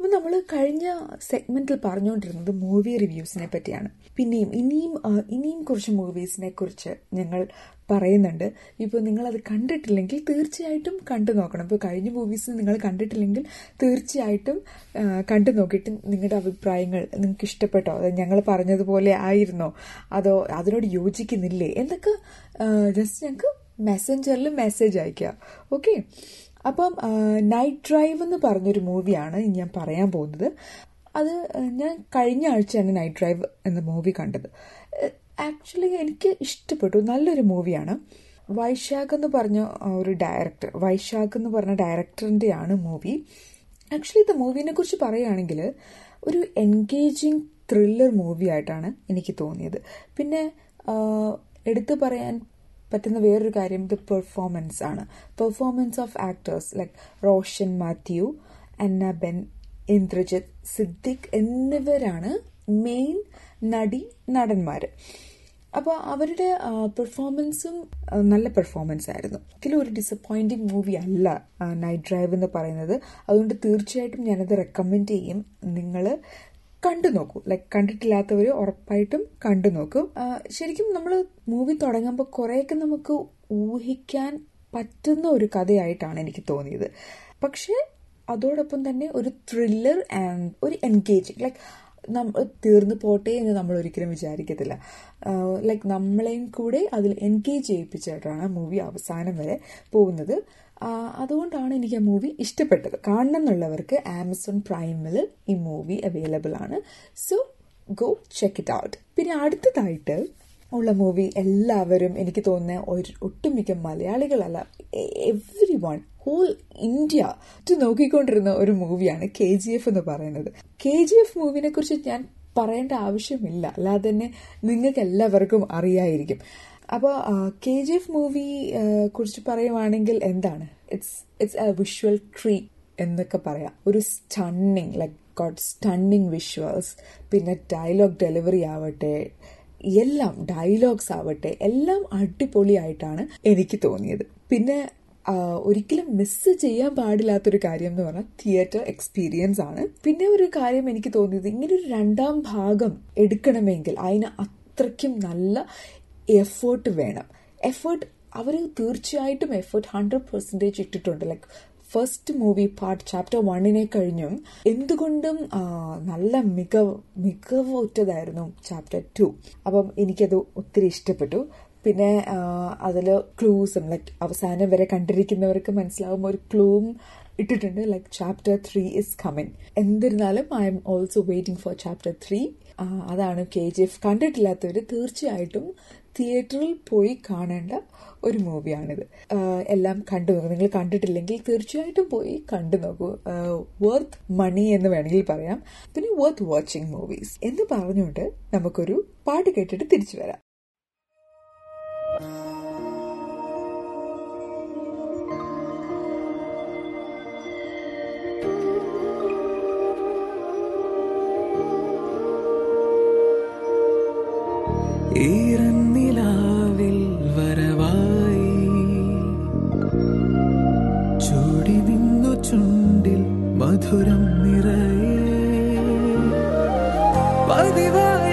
അപ്പോൾ നമ്മൾ കഴിഞ്ഞ സെഗ്മെന്റിൽ പറഞ്ഞുകൊണ്ടിരുന്നത് മൂവി റിവ്യൂസിനെ പറ്റിയാണ്. പിന്നെയും ഇനിയും ഇനിയും കുറച്ച് മൂവീസിനെ കുറിച്ച് ഞങ്ങൾ പറയുന്നുണ്ട്. ഇപ്പോൾ നിങ്ങളത് കണ്ടിട്ടില്ലെങ്കിൽ തീർച്ചയായിട്ടും കണ്ടു നോക്കണം. ഇപ്പോൾ കഴിഞ്ഞ മൂവീസ് നിങ്ങൾ കണ്ടിട്ടില്ലെങ്കിൽ തീർച്ചയായിട്ടും കണ്ടു നോക്കിയിട്ട് നിങ്ങളുടെ അഭിപ്രായങ്ങൾ നിങ്ങൾക്ക് ഇഷ്ടപ്പെട്ടോ? അത് ഞങ്ങൾ പറഞ്ഞതുപോലെ ആയിരുന്നോ? അതോ അതിനോട് യോജിക്കുന്നില്ലേ? എന്നൊക്കെ ജസ്റ്റ് ഞങ്ങൾക്ക് മെസ്സഞ്ചറിൽ മെസ്സേജ് അയക്കുക ഓക്കെ അപ്പം നൈറ്റ് ഡ്രൈവ് എന്ന് പറഞ്ഞൊരു മൂവിയാണ് ഞാൻ പറയാൻ പോകുന്നത്. അത് ഞാൻ കഴിഞ്ഞ ആഴ്ചയാണ് നൈറ്റ് ഡ്രൈവ് എന്ന മൂവി കണ്ടത്. ആക്ച്വലി എനിക്ക് ഇഷ്ടപ്പെട്ടു. നല്ലൊരു മൂവിയാണ്. വൈശാഖ് എന്ന് പറഞ്ഞ ഒരു ഡയറക്ടർ വൈശാഖ് എന്ന് പറഞ്ഞ ഡയറക്ടറിന്റെയാണ് മൂവി. ആക്ച്വലി ഇത് മൂവിനെ കുറിച്ച് പറയുകയാണെങ്കിൽ ഒരു എൻഗേജിങ് ത്രില്ലർ മൂവി ആയിട്ടാണ് എനിക്ക് തോന്നിയത്. പിന്നെ എടുത്തു പറയാൻ പറ്റുന്ന വേറൊരു കാര്യം ഇത് പെർഫോമൻസ് ആണ്. Performance of actors like Roshan Mathew Anna Ben Indrajith Siddique എന്നിവരാണ് മെയിൻ നടി നടന്മാർ അപ്പോൾ അവരുടെ പെർഫോമൻസും നല്ല പെർഫോമൻസ് ആയിരുന്നു. ഒരിക്കലും ഒരു ഡിസപ്പോയിന്റിങ് മൂവി അല്ല നൈറ്റ് ഡ്രൈവ് എന്ന് പറയുന്നത്. അതുകൊണ്ട് തീർച്ചയായിട്ടും ഞാനത് റെക്കമെൻഡ് ചെയ്യും. നിങ്ങൾ കണ്ടു നോക്കൂ. ലൈക്ക് കണ്ടിട്ടില്ലാത്തവർ ഉറപ്പായിട്ടും കണ്ടു നോക്കും. ശരിക്കും നമ്മൾ മൂവി തുടങ്ങുമ്പോൾ കുറേയൊക്കെ നമുക്ക് ഊഹിക്കാൻ പറ്റുന്ന ഒരു കഥയായിട്ടാണ് എനിക്ക് തോന്നിയത്. പക്ഷേ അതോടൊപ്പം തന്നെ ഒരു ത്രില്ലർ ആൻഡ് ഒരു എൻഗേജിങ് ലൈക്ക് നമ്മൾ തീർന്നു പോട്ടെ എന്ന് നമ്മൾ ഒരിക്കലും വിചാരിക്കത്തില്ല. ലൈക്ക് നമ്മളെയും കൂടെ അതിൽ എൻഗേജ് ചെയ്യിപ്പിച്ചിട്ടാണ് മൂവി അവസാനം വരെ പോകുന്നത്. അതുകൊണ്ടാണ് എനിക്ക് ആ മൂവി ഇഷ്ടപ്പെട്ടത്. കാണണം എന്നുള്ളവർക്ക് ആമസോൺ പ്രൈമിൽ ഈ മൂവി അവൈലബിൾ ആണ്. So go check it out പിന്നെ അടുത്തതായിട്ട് ഉള്ള മൂവി എല്ലാവരും എനിക്ക് തോന്നുന്ന ഒരു ഒട്ടുമിക്ക മലയാളികളല്ല എവ്രി വൺ ഹോൾ ഇന്ത്യ നോക്കിക്കൊണ്ടിരുന്ന ഒരു മൂവിയാണ് കെ ജി എഫ് എന്ന് പറയുന്നത്. കെ ജി എഫ് മൂവിനെ കുറിച്ച് ഞാൻ പറയേണ്ട ആവശ്യമില്ല. അല്ലാതെ തന്നെ നിങ്ങൾക്ക് എല്ലാവർക്കും അറിയായിരിക്കും. അപ്പോൾ കെ ജി എഫ് മൂവി കുറിച്ച് പറയുവാണെങ്കിൽ എന്താണ്? It's it's a visual treat എന്നൊക്കെ പറയാം. ഒരു stunning like god stunning visuals പിന്നെ ഡയലോഗ് ഡെലിവറി ആവട്ടെ എല്ലാം ഡയലോഗ്സ് ആവട്ടെ എല്ലാം അടിപൊളിയായിട്ടാണ് എനിക്ക് തോന്നിയത്. പിന്നെ ഒരിക്കലും മിസ് ചെയ്യാൻ പാടില്ലാത്തൊരു കാര്യം എന്ന് പറഞ്ഞാൽ തിയേറ്റർ എക്സ്പീരിയൻസ് ആണ്. പിന്നെ ഒരു കാര്യം എനിക്ക് തോന്നിയത് ഇങ്ങനൊരു രണ്ടാം ഭാഗം എടുക്കണമെങ്കിൽ അതിന് അത്രയ്ക്കും നല്ല എഫേർട്ട് വേണം. എഫേർട്ട് അവർ തീർച്ചയായിട്ടും എഫേർട്ട് ഹൺഡ്രഡ് പെർസെന്റേജ് ഇട്ടിട്ടുണ്ട്. Like first movie part chapter വണ്ണിനെ കഴിഞ്ഞും എന്തുകൊണ്ടും നല്ല മികവ് മികവുറ്റതായിരുന്നു ചാപ്റ്റർ ടു അപ്പം എനിക്കത് ഒത്തിരി ഇഷ്ടപ്പെട്ടു. പിന്നെ അതിൽ ക്ലൂസും ലൈക്ക് അവസാനം വരെ കണ്ടിരിക്കുന്നവർക്ക് മനസ്സിലാവുമ്പോൾ ഒരു ക്ലൂവും ഇട്ടിട്ടുണ്ട്. Like chapter three is coming എന്നിരുന്നാലും I'm also waiting for chapter three അതാണ് കെ ജി എഫ് കണ്ടിട്ടില്ലാത്തവർ തീർച്ചയായിട്ടും തിയേറ്ററിൽ പോയി കാണേണ്ട ഒരു മൂവിയാണിത്. എല്ലാം കണ്ടു നോക്കൂ. നിങ്ങൾ കണ്ടിട്ടില്ലെങ്കിൽ തീർച്ചയായിട്ടും പോയി കണ്ടു നോക്കൂ. വർത്ത് മണി എന്ന് വേണമെങ്കിൽ പറയാം. പിന്നെ വർത്ത് വാച്ചിങ് മൂവീസ് എന്ന് പറഞ്ഞുകൊണ്ട് നമുക്കൊരു പാട്ട് കേട്ടിട്ട് തിരിച്ചു വരാം. ഈറന്നിലാവിൽ മധുരം നിറയെ. പതിവായതിലെന്നും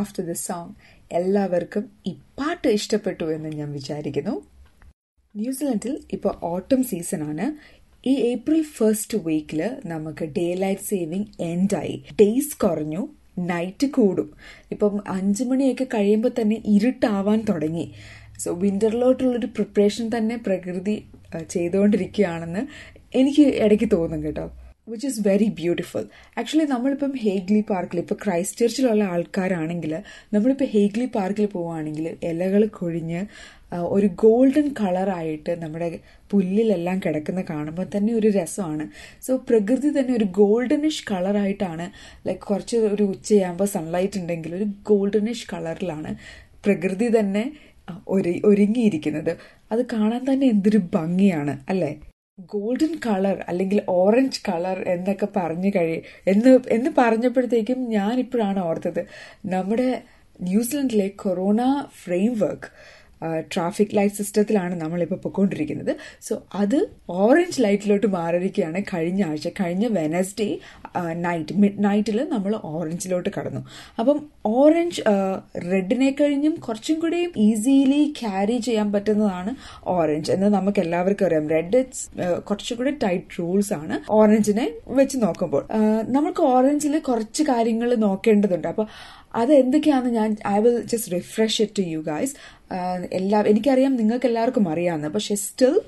ആഫ്റ്റർ ദിസ് സോങ് എല്ലാവർക്കും ഈ പാട്ട് ഇഷ്ടപ്പെട്ടു എന്ന് ഞാൻ വിചാരിക്കുന്നു. ന്യൂസിലൻഡിൽ ഇപ്പോൾ ഓട്ടം സീസൺ ആണ്. ഈ ഏപ്രിൽ ഫസ്റ്റ് വീക്കിൽ നമുക്ക് ഡേ ലൈറ്റ് സേവിങ് എൻഡായി ഡേയ്സ് കുറഞ്ഞു നൈറ്റ് കൂടും. ഇപ്പം അഞ്ചു മണിയൊക്കെ കഴിയുമ്പോൾ തന്നെ ഇരുട്ടാവാൻ തുടങ്ങി. സോ വിന്ററിലോട്ടുള്ളൊരു പ്രിപ്പറേഷൻ തന്നെ പ്രകൃതി ചെയ്തുകൊണ്ടിരിക്കുകയാണെന്ന് എനിക്ക് ഇടയ്ക്ക് തോന്നും കേട്ടോ. Which is very beautiful actually നമ്മളിപ്പം ഹേഗ്ലി പാർക്കിൽ ഇപ്പോൾ ക്രൈസ്റ്റ് ചർച്ചിലുള്ള ആൾക്കാരാണെങ്കിൽ നമ്മളിപ്പോൾ ഹേഗ്ലി പാർക്കിൽ പോവുകയാണെങ്കിൽ ഇലകൾ കൊഴിഞ്ഞ് ഒരു ഗോൾഡൻ കളറായിട്ട് നമ്മുടെ പുല്ലിലെല്ലാം കിടക്കുന്ന കാണുമ്പോൾ തന്നെ ഒരു രസമാണ്. സോ പ്രകൃതി തന്നെ ഒരു ഗോൾഡനിഷ് കളറായിട്ടാണ് ലൈക്ക് കുറച്ച് ഒരു ഉച്ചയാകുമ്പോൾ സൺലൈറ്റ് ഉണ്ടെങ്കിൽ ഒരു ഗോൾഡനിഷ് കളറിലാണ് പ്രകൃതി തന്നെ ഒരു ഒരുങ്ങിയിരിക്കുന്നത്. അത് കാണാൻ തന്നെ എന്തൊരു ഭംഗിയാണ് അല്ലേ? ഗോൾഡൻ കളർ അല്ലെങ്കിൽ ഓറഞ്ച് കളർ എന്നൊക്കെ പറഞ്ഞു കഴി എന്ന് എന്ന് പറഞ്ഞപ്പോഴത്തേക്കും ഞാൻ ഇപ്പോഴാണ് ഓർത്തത്. നമ്മുടെ ന്യൂസിലൻഡിലെ corona framework traffic light സിസ്റ്റത്തിലാണ് നമ്മളിപ്പോൾ പൊയ്ക്കൊണ്ടിരിക്കുന്നത് സോ അത് ഓറഞ്ച് ലൈറ്റിലോട്ട് മാറിയിരിക്കുകയാണ് കഴിഞ്ഞ ആഴ്ച. കഴിഞ്ഞ വെനസ്ഡേ നൈറ്റ് മിഡ് നൈറ്റിൽ നമ്മൾ ഓറഞ്ചിലോട്ട് കടന്നു. അപ്പം ഓറഞ്ച് റെഡിനെ കഴിഞ്ഞും കുറച്ചും കൂടിയും ഈസിലി ക്യാരി ചെയ്യാൻ പറ്റുന്നതാണ് ഓറഞ്ച് എന്ന് നമുക്ക് എല്ലാവർക്കും അറിയാം റെഡ് ഇറ്റ്സ് കുറച്ചും കൂടി ടൈറ്റ് റൂൾസ് ആണ് ഓറഞ്ചിനെ വെച്ച് നോക്കുമ്പോൾ. നമുക്ക് ഓറഞ്ചിൽ കുറച്ച് കാര്യങ്ങൾ നോക്കേണ്ടതുണ്ട്. അപ്പോൾ അത് എന്തൊക്കെയാണെന്ന് ഞാൻ I will just refresh it to you guys എല്ലാ എനിക്കറിയാം നിങ്ങൾക്ക് എല്ലാവർക്കും അറിയാമെന്ന് പക്ഷെ still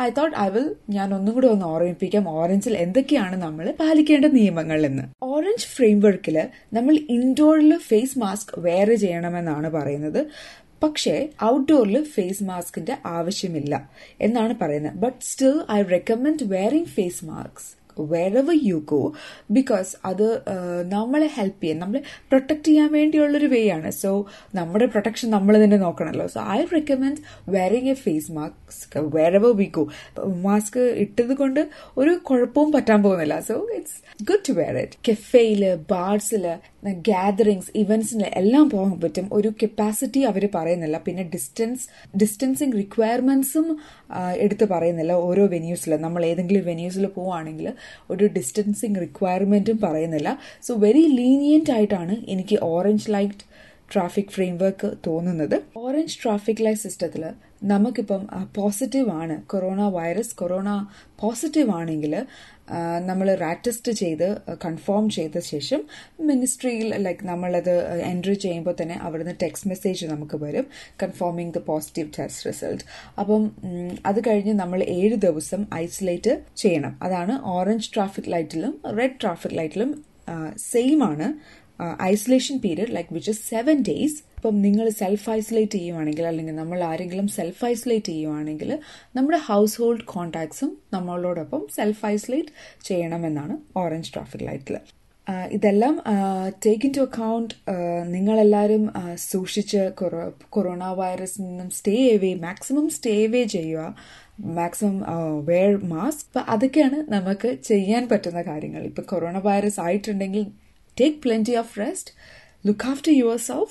I thought I will ഞാൻ ഒന്നും കൂടി ഒന്ന് ഓർമ്മിപ്പിക്കാം. ഓറഞ്ചിൽ എന്തൊക്കെയാണ് നമ്മൾ പാലിക്കേണ്ട നിയമങ്ങൾ എന്ന്. ഓറഞ്ച് ഫ്രെയിംവർക്കിൽ നമ്മൾ ഇൻഡോറിൽ ഫേസ് മാസ്ക് വെയർ ചെയ്യണമെന്നാണ് പറയുന്നത്. പക്ഷേ ഔട്ട്ഡോറിൽ ഫേസ് മാസ്കിന്റെ ആവശ്യമില്ല എന്നാണ് പറയുന്നത്. But still I recommend wearing face mask wherever you go because അത് നമ്മളെ ഹെൽപ്പ് ചെയ്യാൻ നമ്മളെ പ്രൊട്ടക്ട് ചെയ്യാൻ വേണ്ടിയുള്ളൊരു വേ ആണ്. സോ നമ്മുടെ പ്രൊട്ടക്ഷൻ നമ്മൾ തന്നെ നോക്കണമല്ലോ so I recommend wearing a face mask wherever we go mask ഇട്ടത് കൊണ്ട് ഒരു കുഴപ്പവും പറ്റാൻ പോകുന്നില്ല. So it's good to wear it കെഫേയിൽ ബാർസിൽ ഗാദറിങ്സ് ഇവന്റ്സിന് എല്ലാം പോകാൻ പറ്റും. ഒരു കപ്പാസിറ്റി അവർ പറയുന്നില്ല. പിന്നെ ഡിസ്റ്റൻസ് ഡിസ്റ്റൻസിങ് റിക്വയർമെന്റ്സും എടുത്ത് പറയുന്നില്ല. ഓരോ വെന്യൂസിൽ നമ്മൾ ഏതെങ്കിലും വെന്യൂസിൽ പോവുകയാണെങ്കിൽ ഒരു ഡിസ്റ്റൻസിങ് റിക്വയർമെന്റും പറയുന്നില്ല. സോ വെരി ലീനിയന്റ് ആയിട്ടാണ് എനിക്ക് ഓറഞ്ച് ലൈറ്റ് ട്രാഫിക് ഫ്രെയിംവർക്ക് തോന്നുന്നത്. ഓറഞ്ച് ട്രാഫിക് ലൈറ്റ് സിസ്റ്റത്തിൽ നമുക്കിപ്പം പോസിറ്റീവ് ആണ്. കൊറോണ വൈറസ് കൊറോണ പോസിറ്റീവ് ആണെങ്കിൽ നമ്മൾ റാറ്റസ്റ്റ് ചെയ്ത് കൺഫേം ചെയ്ത ശേഷം മിനിസ്ട്രിയിൽ ലൈക്ക് നമ്മളത് എൻട്രി ചെയ്യുമ്പോൾ തന്നെ അവിടുന്ന് ടെക്സ്റ്റ് മെസ്സേജ് നമുക്ക് വരും confirming the positive test result അപ്പം അത് കഴിഞ്ഞ് നമ്മൾ ഏഴ് ദിവസം ഐസൊലേറ്റ് ചെയ്യണം. അതാണ് ഓറഞ്ച് ട്രാഫിക് ലൈറ്റിലും റെഡ് ട്രാഫിക് ലൈറ്റിലും സെയിം ആണ് isolation period like which is seven days ഇപ്പം നിങ്ങൾ സെൽഫ് ഐസൊലേറ്റ് ചെയ്യുവാണെങ്കിൽ അല്ലെങ്കിൽ നമ്മൾ ആരെങ്കിലും സെൽഫ് ഐസൊലേറ്റ് ചെയ്യുവാണെങ്കിൽ നമ്മുടെ ഹൗസ് ഹോൾഡ് കോൺടാക്ട്സും നമ്മളോടൊപ്പം സെൽഫ് ഐസൊലേറ്റ് ചെയ്യണമെന്നാണ് ഓറഞ്ച് ട്രാഫിക് ലൈറ്റിൽ ഇതെല്ലാം ടേക്ക് ഇൻ ടു അക്കൗണ്ട് നിങ്ങളെല്ലാവരും സൂക്ഷിച്ച് കൊറോ- കൊറോണ വൈറസിൽ നിന്നും stay away maximum stay away ചെയ്യുക മാക്സിമം വെയർ മാസ്ക് അപ്പം അതൊക്കെയാണ് നമുക്ക് ചെയ്യാൻ പറ്റുന്ന കാര്യങ്ങൾ ഇപ്പം കൊറോണ വൈറസ് ആയിട്ടുണ്ടെങ്കിൽ take plenty of rest. Look after your yourself,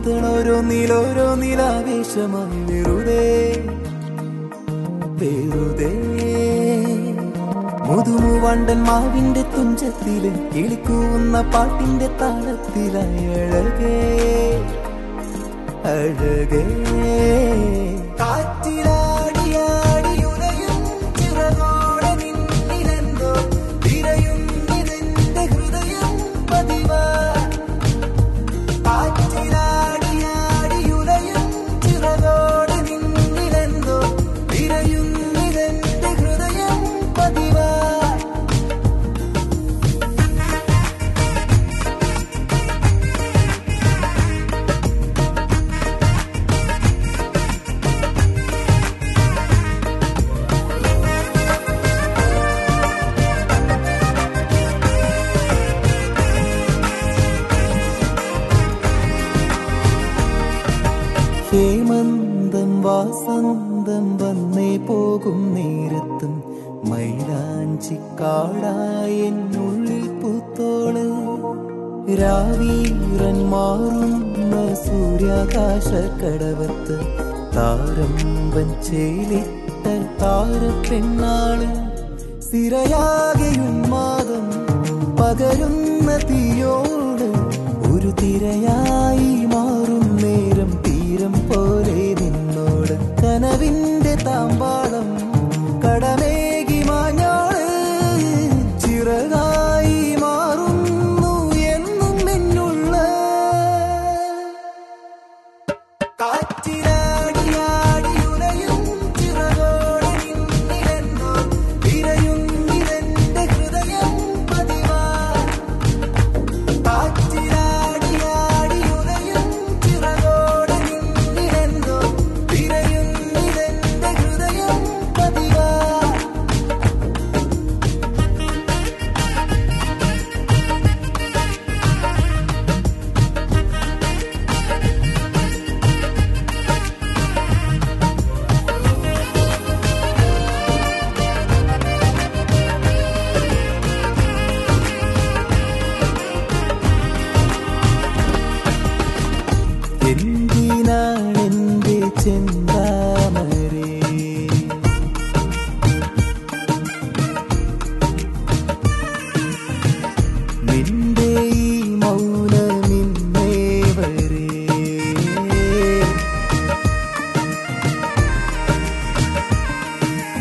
ഇതളോരോ നീലോരോ നീലാവേശമായി വെറുതെ. വെറുതെ. മുതുമുവണ്ടൻ മാവിന്റെ തുഞ്ചത്തിൽ കിളിക്കൂവുന്ന പാട്ടിന്റെ താളത്തിലായി അഴകേ. അഴകേ. കാറ്റിലാടിയാടി വാസന്തം വന്നേ പോകും നേരത്തും മൈലാഞ്ചിക്കാടായ എന്നുള്ളിൽ നിന്നോള് രാവീരൻ മാറുന്ന സൂര്യാകാശ കടവത്ത് താരമ്പൻ ചേലിട്ട താരപ്പെണ്ണാള് സിരയാകെയുന്മാദം പകരുന്ന തീയോട് ഒരു തിരയായി മാറും നേരം തീരം പോലെ കനവിന്റെ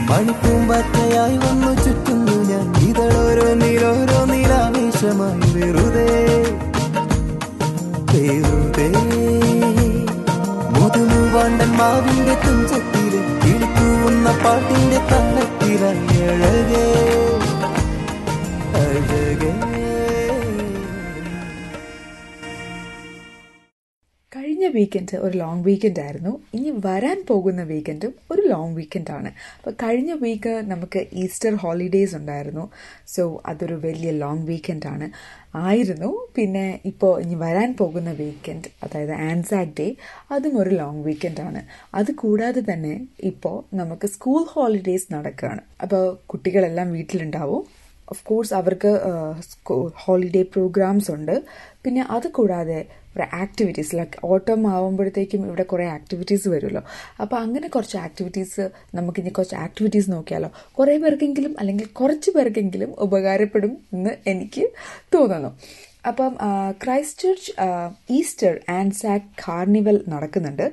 മണിപ്പൂമ്പാറ്റയായി വന്നു ചുറ്റുന്നു ഞാൻ. ഇതളോരോ നീലോരോ നീലാവേശമായി വെറുതെ. വെറുതെ. മുതുമുവാണ്ടൻ മാവിന്റെ തുഞ്ചത്തിലെ കിളിക്കൂവുന്ന പാട്ടിന്റെ താളത്തിലായി അഴകേ. അഴകേ. കഴിഞ്ഞ വീക്കെൻഡ് ഒരു ലോങ് വീക്കെൻഡ് ആയിരുന്നു. ഇനി വരാൻ പോകുന്ന വീക്കെൻഡും ഒരു ലോങ് വീക്കെൻഡ് ആണ്. അപ്പോൾ കഴിഞ്ഞ വീക്ക് നമുക്ക് ഈസ്റ്റർ ഹോളിഡേയ്സ് ഉണ്ടായിരുന്നു. സോ അതൊരു വലിയ ലോങ് വീക്കെൻഡ് ആണ്. ആയിരുന്നു. പിന്നെ ഇപ്പോൾ ഇനി വരാൻ പോകുന്ന വീക്കെൻഡ് അതായത് ആൻസാക് ഡേ അതും ഒരു ലോങ് വീക്കെൻഡ് ആണ്. അത് കൂടാതെ തന്നെ ഇപ്പോൾ നമുക്ക് സ്കൂൾ ഹോളിഡേയ്സ് നടക്കുകയാണ്. അപ്പോൾ കുട്ടികളെല്ലാം വീട്ടിലുണ്ടാവും. ഓഫ് കോഴ്സ് അവർക്ക് ഹോളിഡേ പ്രോഗ്രാംസ് ഉണ്ട്. പിന്നെ അത് കൂടാതെ ഒരു ആക്ടിവിറ്റീസ് ലൈക്ക് ഓട്ടം ആവുമ്പോഴത്തേക്കും ഇവിടെ കുറേ ആക്ടിവിറ്റീസ് വരുമല്ലോ. അപ്പോൾ അങ്ങനെ കുറച്ച് ആക്ടിവിറ്റീസ് നമുക്ക് ഇനി കുറച്ച് ആക്ടിവിറ്റീസ് നോക്കിയാലോ. കുറേ പേർക്കെങ്കിലും അല്ലെങ്കിൽ കുറച്ച് പേർക്കെങ്കിലും ഉപകാരപ്പെടും എന്ന് എനിക്ക് തോന്നുന്നു. അപ്പം Christchurch Easter and സാക് carnival നടക്കുന്നുണ്ട്.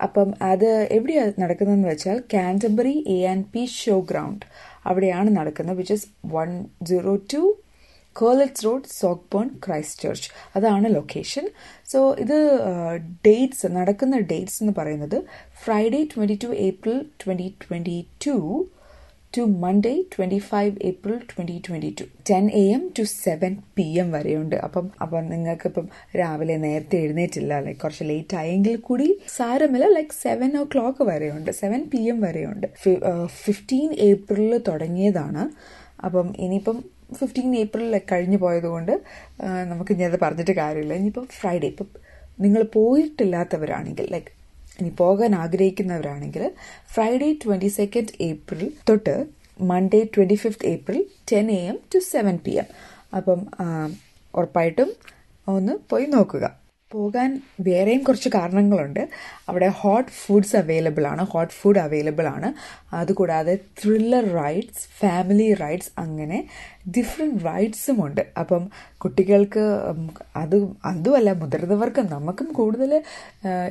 അപ്പം അത് എവിടെയാണ് നടക്കുന്നതെന്ന് വെച്ചാൽ Canterbury A and P show ground അവിടെയാണ് നടക്കുന്നത് which is one zero two Curletts road Sockburn Christchurch അതാണ് ലൊക്കേഷൻ സോ ഇത് ഡേറ്റ്സ് നടക്കുന്ന ഡേറ്റ്സ് എന്ന് പറയുന്നത് Friday twenty two April twenty twenty two to Monday twenty five April twenty twenty two ten A M to seven P M വരെയുണ്ട്. അപ്പം അപ്പം നിങ്ങൾക്കിപ്പം രാവിലെ നേരത്തെ എഴുന്നേറ്റില്ല ലൈക്ക് കുറച്ച് ലേറ്റ് ആയെങ്കിൽ കൂടി സാരമില്ല. ലൈക്ക് സെവൻ ഓ ക്ലോക്ക് വരെയുണ്ട്. സെവൻ പി എം വരെയുണ്ട്. ഫിഫ്റ്റീൻ ഏപ്രിലിൽ തുടങ്ങിയതാണ്. അപ്പം ഇനിയിപ്പം ഫിഫ്റ്റീൻ ഏപ്രിൽ കഴിഞ്ഞു പോയതുകൊണ്ട് നമുക്ക് ഇനി അത് പറഞ്ഞിട്ട് കാര്യമില്ല. ഇനിയിപ്പോൾ ഫ്രൈഡേ ഇപ്പം നിങ്ങൾ പോയിട്ടില്ലാത്തവരാണെങ്കിൽ ലൈക്ക് ഇനി പോകാൻ ആഗ്രഹിക്കുന്നവരാണെങ്കിൽ ഫ്രൈഡേ ട്വന്റി സെക്കൻഡ് ഏപ്രിൽ തൊട്ട് Monday twenty fifth April ten A M to seven P M അപ്പം ഉറപ്പായിട്ടും ഒന്ന് പോയി നോക്കുക. പോകാൻ വേറെയും കുറച്ച് കാരണങ്ങളുണ്ട്. അവിടെ ഹോട്ട് ഫുഡ്സ് അവൈലബിൾ ആണ്. ഹോട്ട് ഫുഡ് അവൈലബിൾ ആണ്. അതുകൂടാതെ ത്രില്ലർ റൈഡ്സ് ഫാമിലി റൈഡ്സ് അങ്ങനെ ഡിഫറെന്റ് റൈഡ്സും ഉണ്ട്. അപ്പം കുട്ടികൾക്ക് അത് അതുമല്ല മുതിർന്നവർക്കും നമുക്കും കൂടുതൽ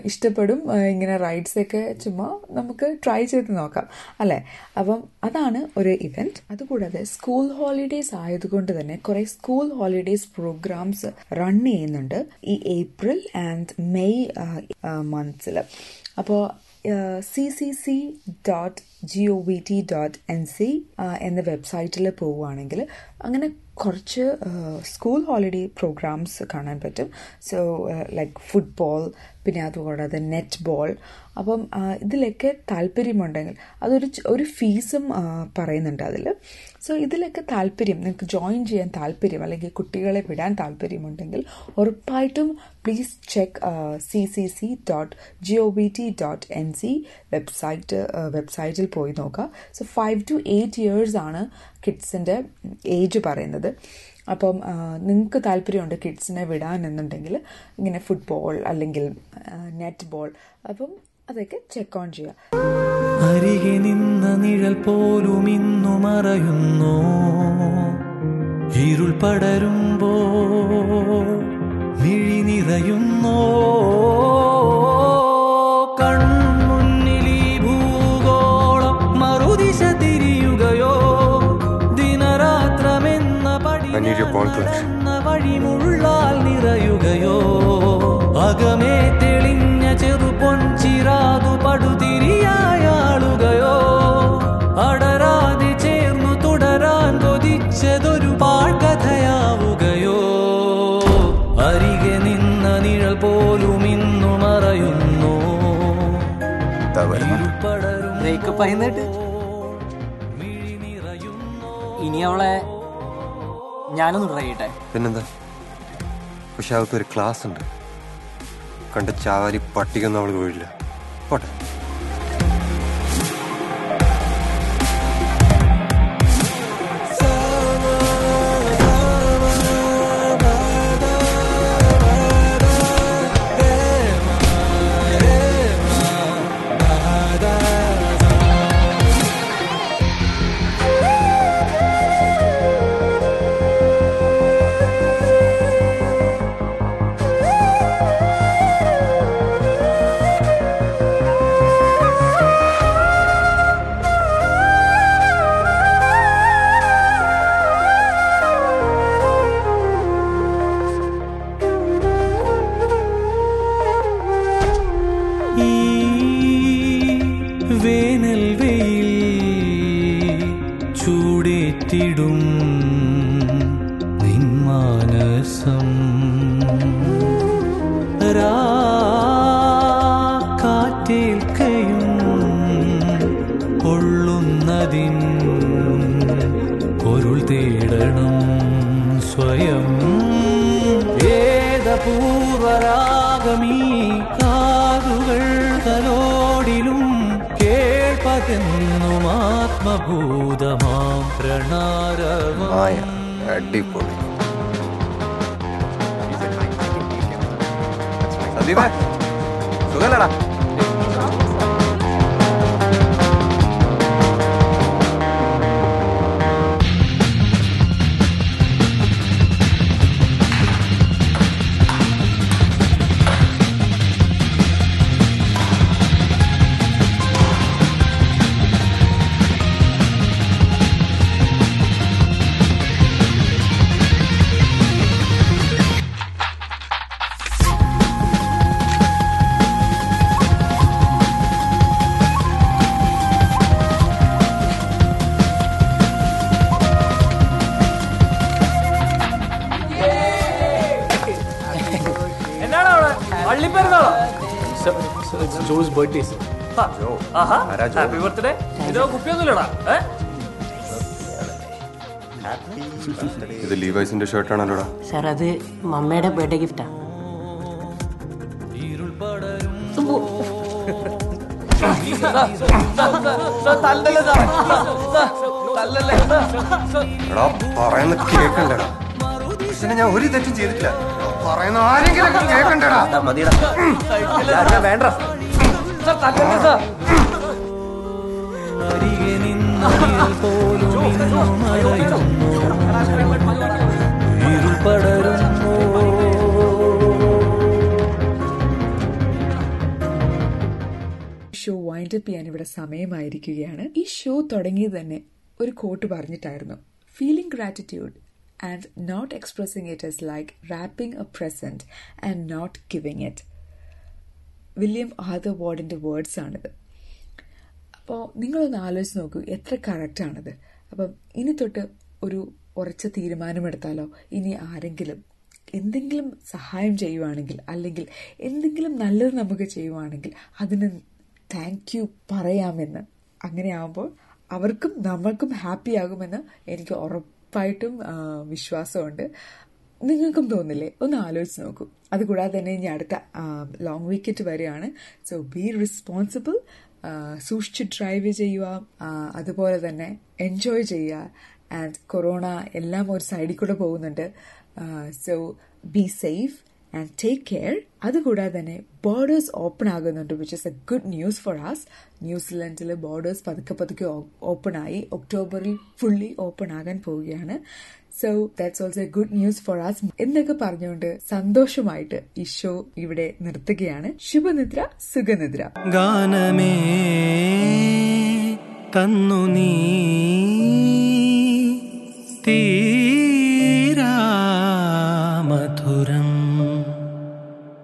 ഇഷ്ടപ്പെടും. ഇങ്ങനെ റൈഡ്സൊക്കെ ചുമ്മാ നമുക്ക് ട്രൈ ചെയ്ത് നോക്കാം. അല്ലേ? അപ്പം അതാണ് ഒരു ഇവന്റ് അതുകൂടാതെ സ്കൂൾ ഹോളിഡേയ്സ് ആയതുകൊണ്ട് തന്നെ കുറേ സ്കൂൾ ഹോളിഡേയ്സ് പ്രോഗ്രാംസ് റൺ ചെയ്യുന്നുണ്ട്. ഈ ഏപ്രിൽ ആൻഡ് മെയ് മന്ത്സിൽ അപ്പോൾ C C C dot G O V T dot N C എന്ന വെബ്സൈറ്റിൽ പോവുകയാണെങ്കിൽ അങ്ങനെ കുറച്ച് സ്കൂൾ ഹോളിഡേ പ്രോഗ്രാംസ് കാണാൻ പറ്റും. സോ ലൈക്ക് ഫുട്ബോൾ പിന്നെ അതുകൂടാതെ നെറ്റ് ബോൾ അപ്പം ഇതിലൊക്കെ താല്പര്യമുണ്ടെങ്കിൽ അതൊരു ഒരു ഫീസും പറയുന്നുണ്ട് അതിൽ സോ ഇതിലൊക്കെ താല്പര്യം നിങ്ങൾക്ക് ജോയിൻ ചെയ്യാൻ താല്പര്യം അല്ലെങ്കിൽ കുട്ടികളെ വിടാൻ താല്പര്യമുണ്ടെങ്കിൽ ഉറപ്പായിട്ടും please check C C C dot G O V T dot N C website വെബ്സൈറ്റിൽ പോയി നോക്കുക so five to eight years ആണ് കിഡ്സിന്റെ ഏജ് പറയുന്നത്. അപ്പം നിങ്ങൾക്ക് താല്പര്യമുണ്ട് കിഡ്സിനെ വിടാൻ എന്നുണ്ടെങ്കിൽ ഇങ്ങനെ ഫുട്ബോൾ അല്ലെങ്കിൽ നെറ്റ് ബോൾ അപ്പം അതൊക്കെ ചെക്ക് ഓൺ ചെയ്യുക. അരികെ നിന്ന നിഴൽ പോലും ഇന്നു മറയുന്നു. ഇരുൾ പടരുമ്പോ മിഴി നിറയുന്നോ. കൺമുന്നിൽ ഈ ഭൂഗോളം മറുദിശ തിരിയുകയോ? ദിനരാത്രമെന്ന പടി എന്ന വഴിമുള്ളാൽ നിറയുകയോ? അകമേ ബ്രേക്കപ്പ് ആയിന്നിട്ട് ഇനി അവളെ ഞാനൊന്ന് ട്രൈ ചെയ്യട്ടെ പിന്നെന്താ? പക്ഷെ അവൾക്ക് ഒരു ക്ലാസ് ഉണ്ട് കണ്ട ചാവാലി പട്ടികൊന്നും അവൾക്ക് വീഴില്ല. പോട്ടെ. ഹാപ്പി ബർത്ത്ഡേ ഇതോ കുപ്പിയൊന്നുമില്ലടാ. ഇത് ലീവൈസിന്റെ ഷർട്ടാണല്ലോടാ സാർ അത് മമ്മയുടെ ബർത്ത്ഡേ ഗിഫ്റ്റാ എടാ പറയുന്ന കേക്കണ്ടടാ. പക്ഷെ ഞാൻ ഒരു തെറ്റും ചെയ്തിട്ടില്ല. പറയുന്ന ആരെങ്കിലും കേക്കണ്ടടാ. വേണ്ട. അരികെ ഷോ വൈൻഡ് അപ്പ് ചെയ്യാൻ ഇവിടെ സമയമായിരിക്കുകയാണ്. ഈ ഷോ തുടങ്ങിയത് തന്നെ ഒരു quote പറഞ്ഞിട്ടായിരുന്നു. Feeling gratitude and not expressing it is like wrapping a present and not giving it William Arthur വാർഡിന്റെ words ആണിത്. അപ്പോൾ നിങ്ങളൊന്ന് ആലോചിച്ച് നോക്കൂ എത്ര കറക്റ്റാണത് അപ്പം ഇനി തൊട്ട് ഒരു ഉറച്ച തീരുമാനമെടുത്താലോ? ഇനി ആരെങ്കിലും എന്തെങ്കിലും സഹായം ചെയ്യുവാണെങ്കിൽ അല്ലെങ്കിൽ എന്തെങ്കിലും നല്ലത് നമുക്ക് ചെയ്യുവാണെങ്കിൽ അതിന് താങ്ക് യു പറയാമെന്ന് അങ്ങനെ ആകുമ്പോൾ അവർക്കും നമ്മൾക്കും ഹാപ്പി ആകുമെന്ന് എനിക്ക് ഉറപ്പായിട്ടും വിശ്വാസമുണ്ട്. നിങ്ങൾക്കും തോന്നില്ലേ? ഒന്ന് ആലോചിച്ച് നോക്കൂ. അതുകൂടാതെ തന്നെ ഇനി അടുത്ത ലോങ് വീക്കറ്റ് വരെയാണ്. സോ ബി റെസ്പോൺസിബിൾ സൂക്ഷിച്ച് ഡ്രൈവ് ചെയ്യുക അതുപോലെ തന്നെ എൻജോയ് ചെയ്യുക. ആൻഡ് കൊറോണ എല്ലാം ഒരു സൈഡിൽ കൂടെ പോകുന്നുണ്ട്. So be safe and take care അതുകൂടാതെ തന്നെ ബോർഡേഴ്സ് ഓപ്പൺ ആകുന്നുണ്ട് which is a good news for us ന്യൂസിലൻഡിൽ borders പതുക്കെ പതുക്കെ ഓപ്പൺ ആയി. ഒക്ടോബറിൽ ഫുള്ളി ഓപ്പൺ ആകാൻ പോവുകയാണ്. So that's also good news for us എന്നൊക്കെ പറഞ്ഞുകൊണ്ട് സന്തോഷമായിട്ട് ഈ ഷോ ഇവിടെ നിർത്തുകയാണ്. ശുഭനിദ്ര സുഖനിദ്ര. ഗാനമേ തന്നു നീ തീരാ മധുരം.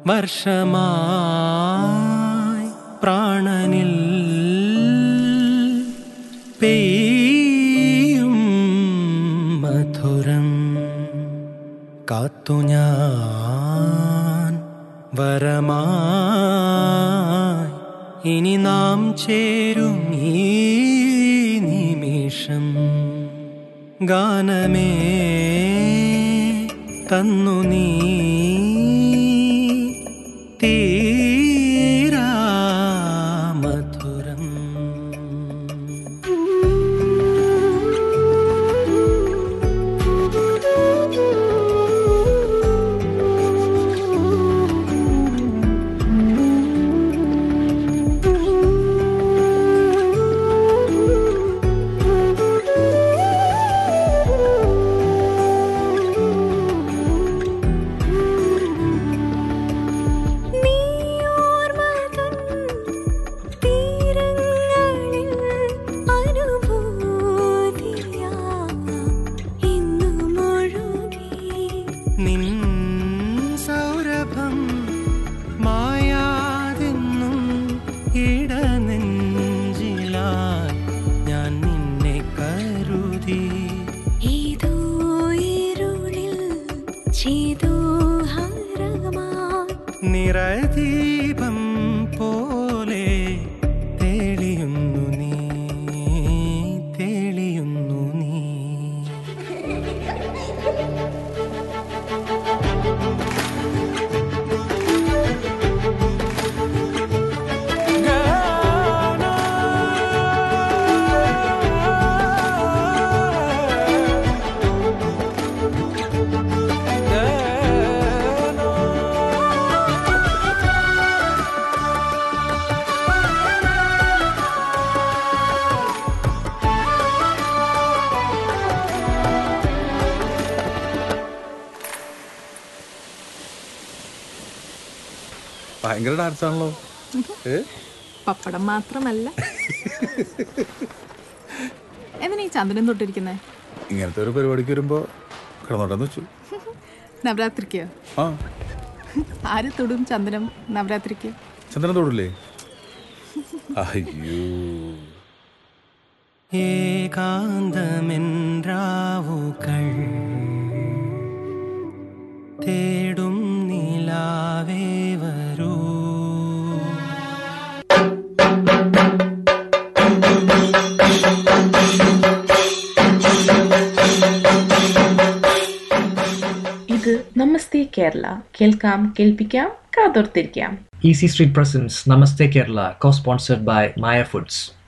വർഷമായി പ്രാണനിൽ കാത്തു ഞാൻ വരമായി. ഇനി നാം ചേരും ഈ നിമിഷം. ഗാനമേ തന്നു നീ చేదు హరగమా నిరదీ പപ്പടം മാത്രമല്ല. എന്തിനാ ഈ ചന്ദ്രൻ തൊട്ടിരിക്കുന്നേ? ഇങ്ങനത്തെ ഒരു പരിപാടിക്ക് വരുമ്പോ കിടന്നോട്ടെന്ന് വെച്ചു. നവരാത്രിക്ക്? ആ. ആര് തൊടും ചന്ദനം നവരാത്രിക്ക്? ചന്ദ്രൻ തൊടില്ലേ? അയ്യോ. ഏകാന്തമെൻറാവുകൾ തേടും നിലാവേ. Namaste Kerala, Kelkam Kelpikam Kadortirkam. Easy Street Presents Namaste Kerala, co sponsored by Maya Foods.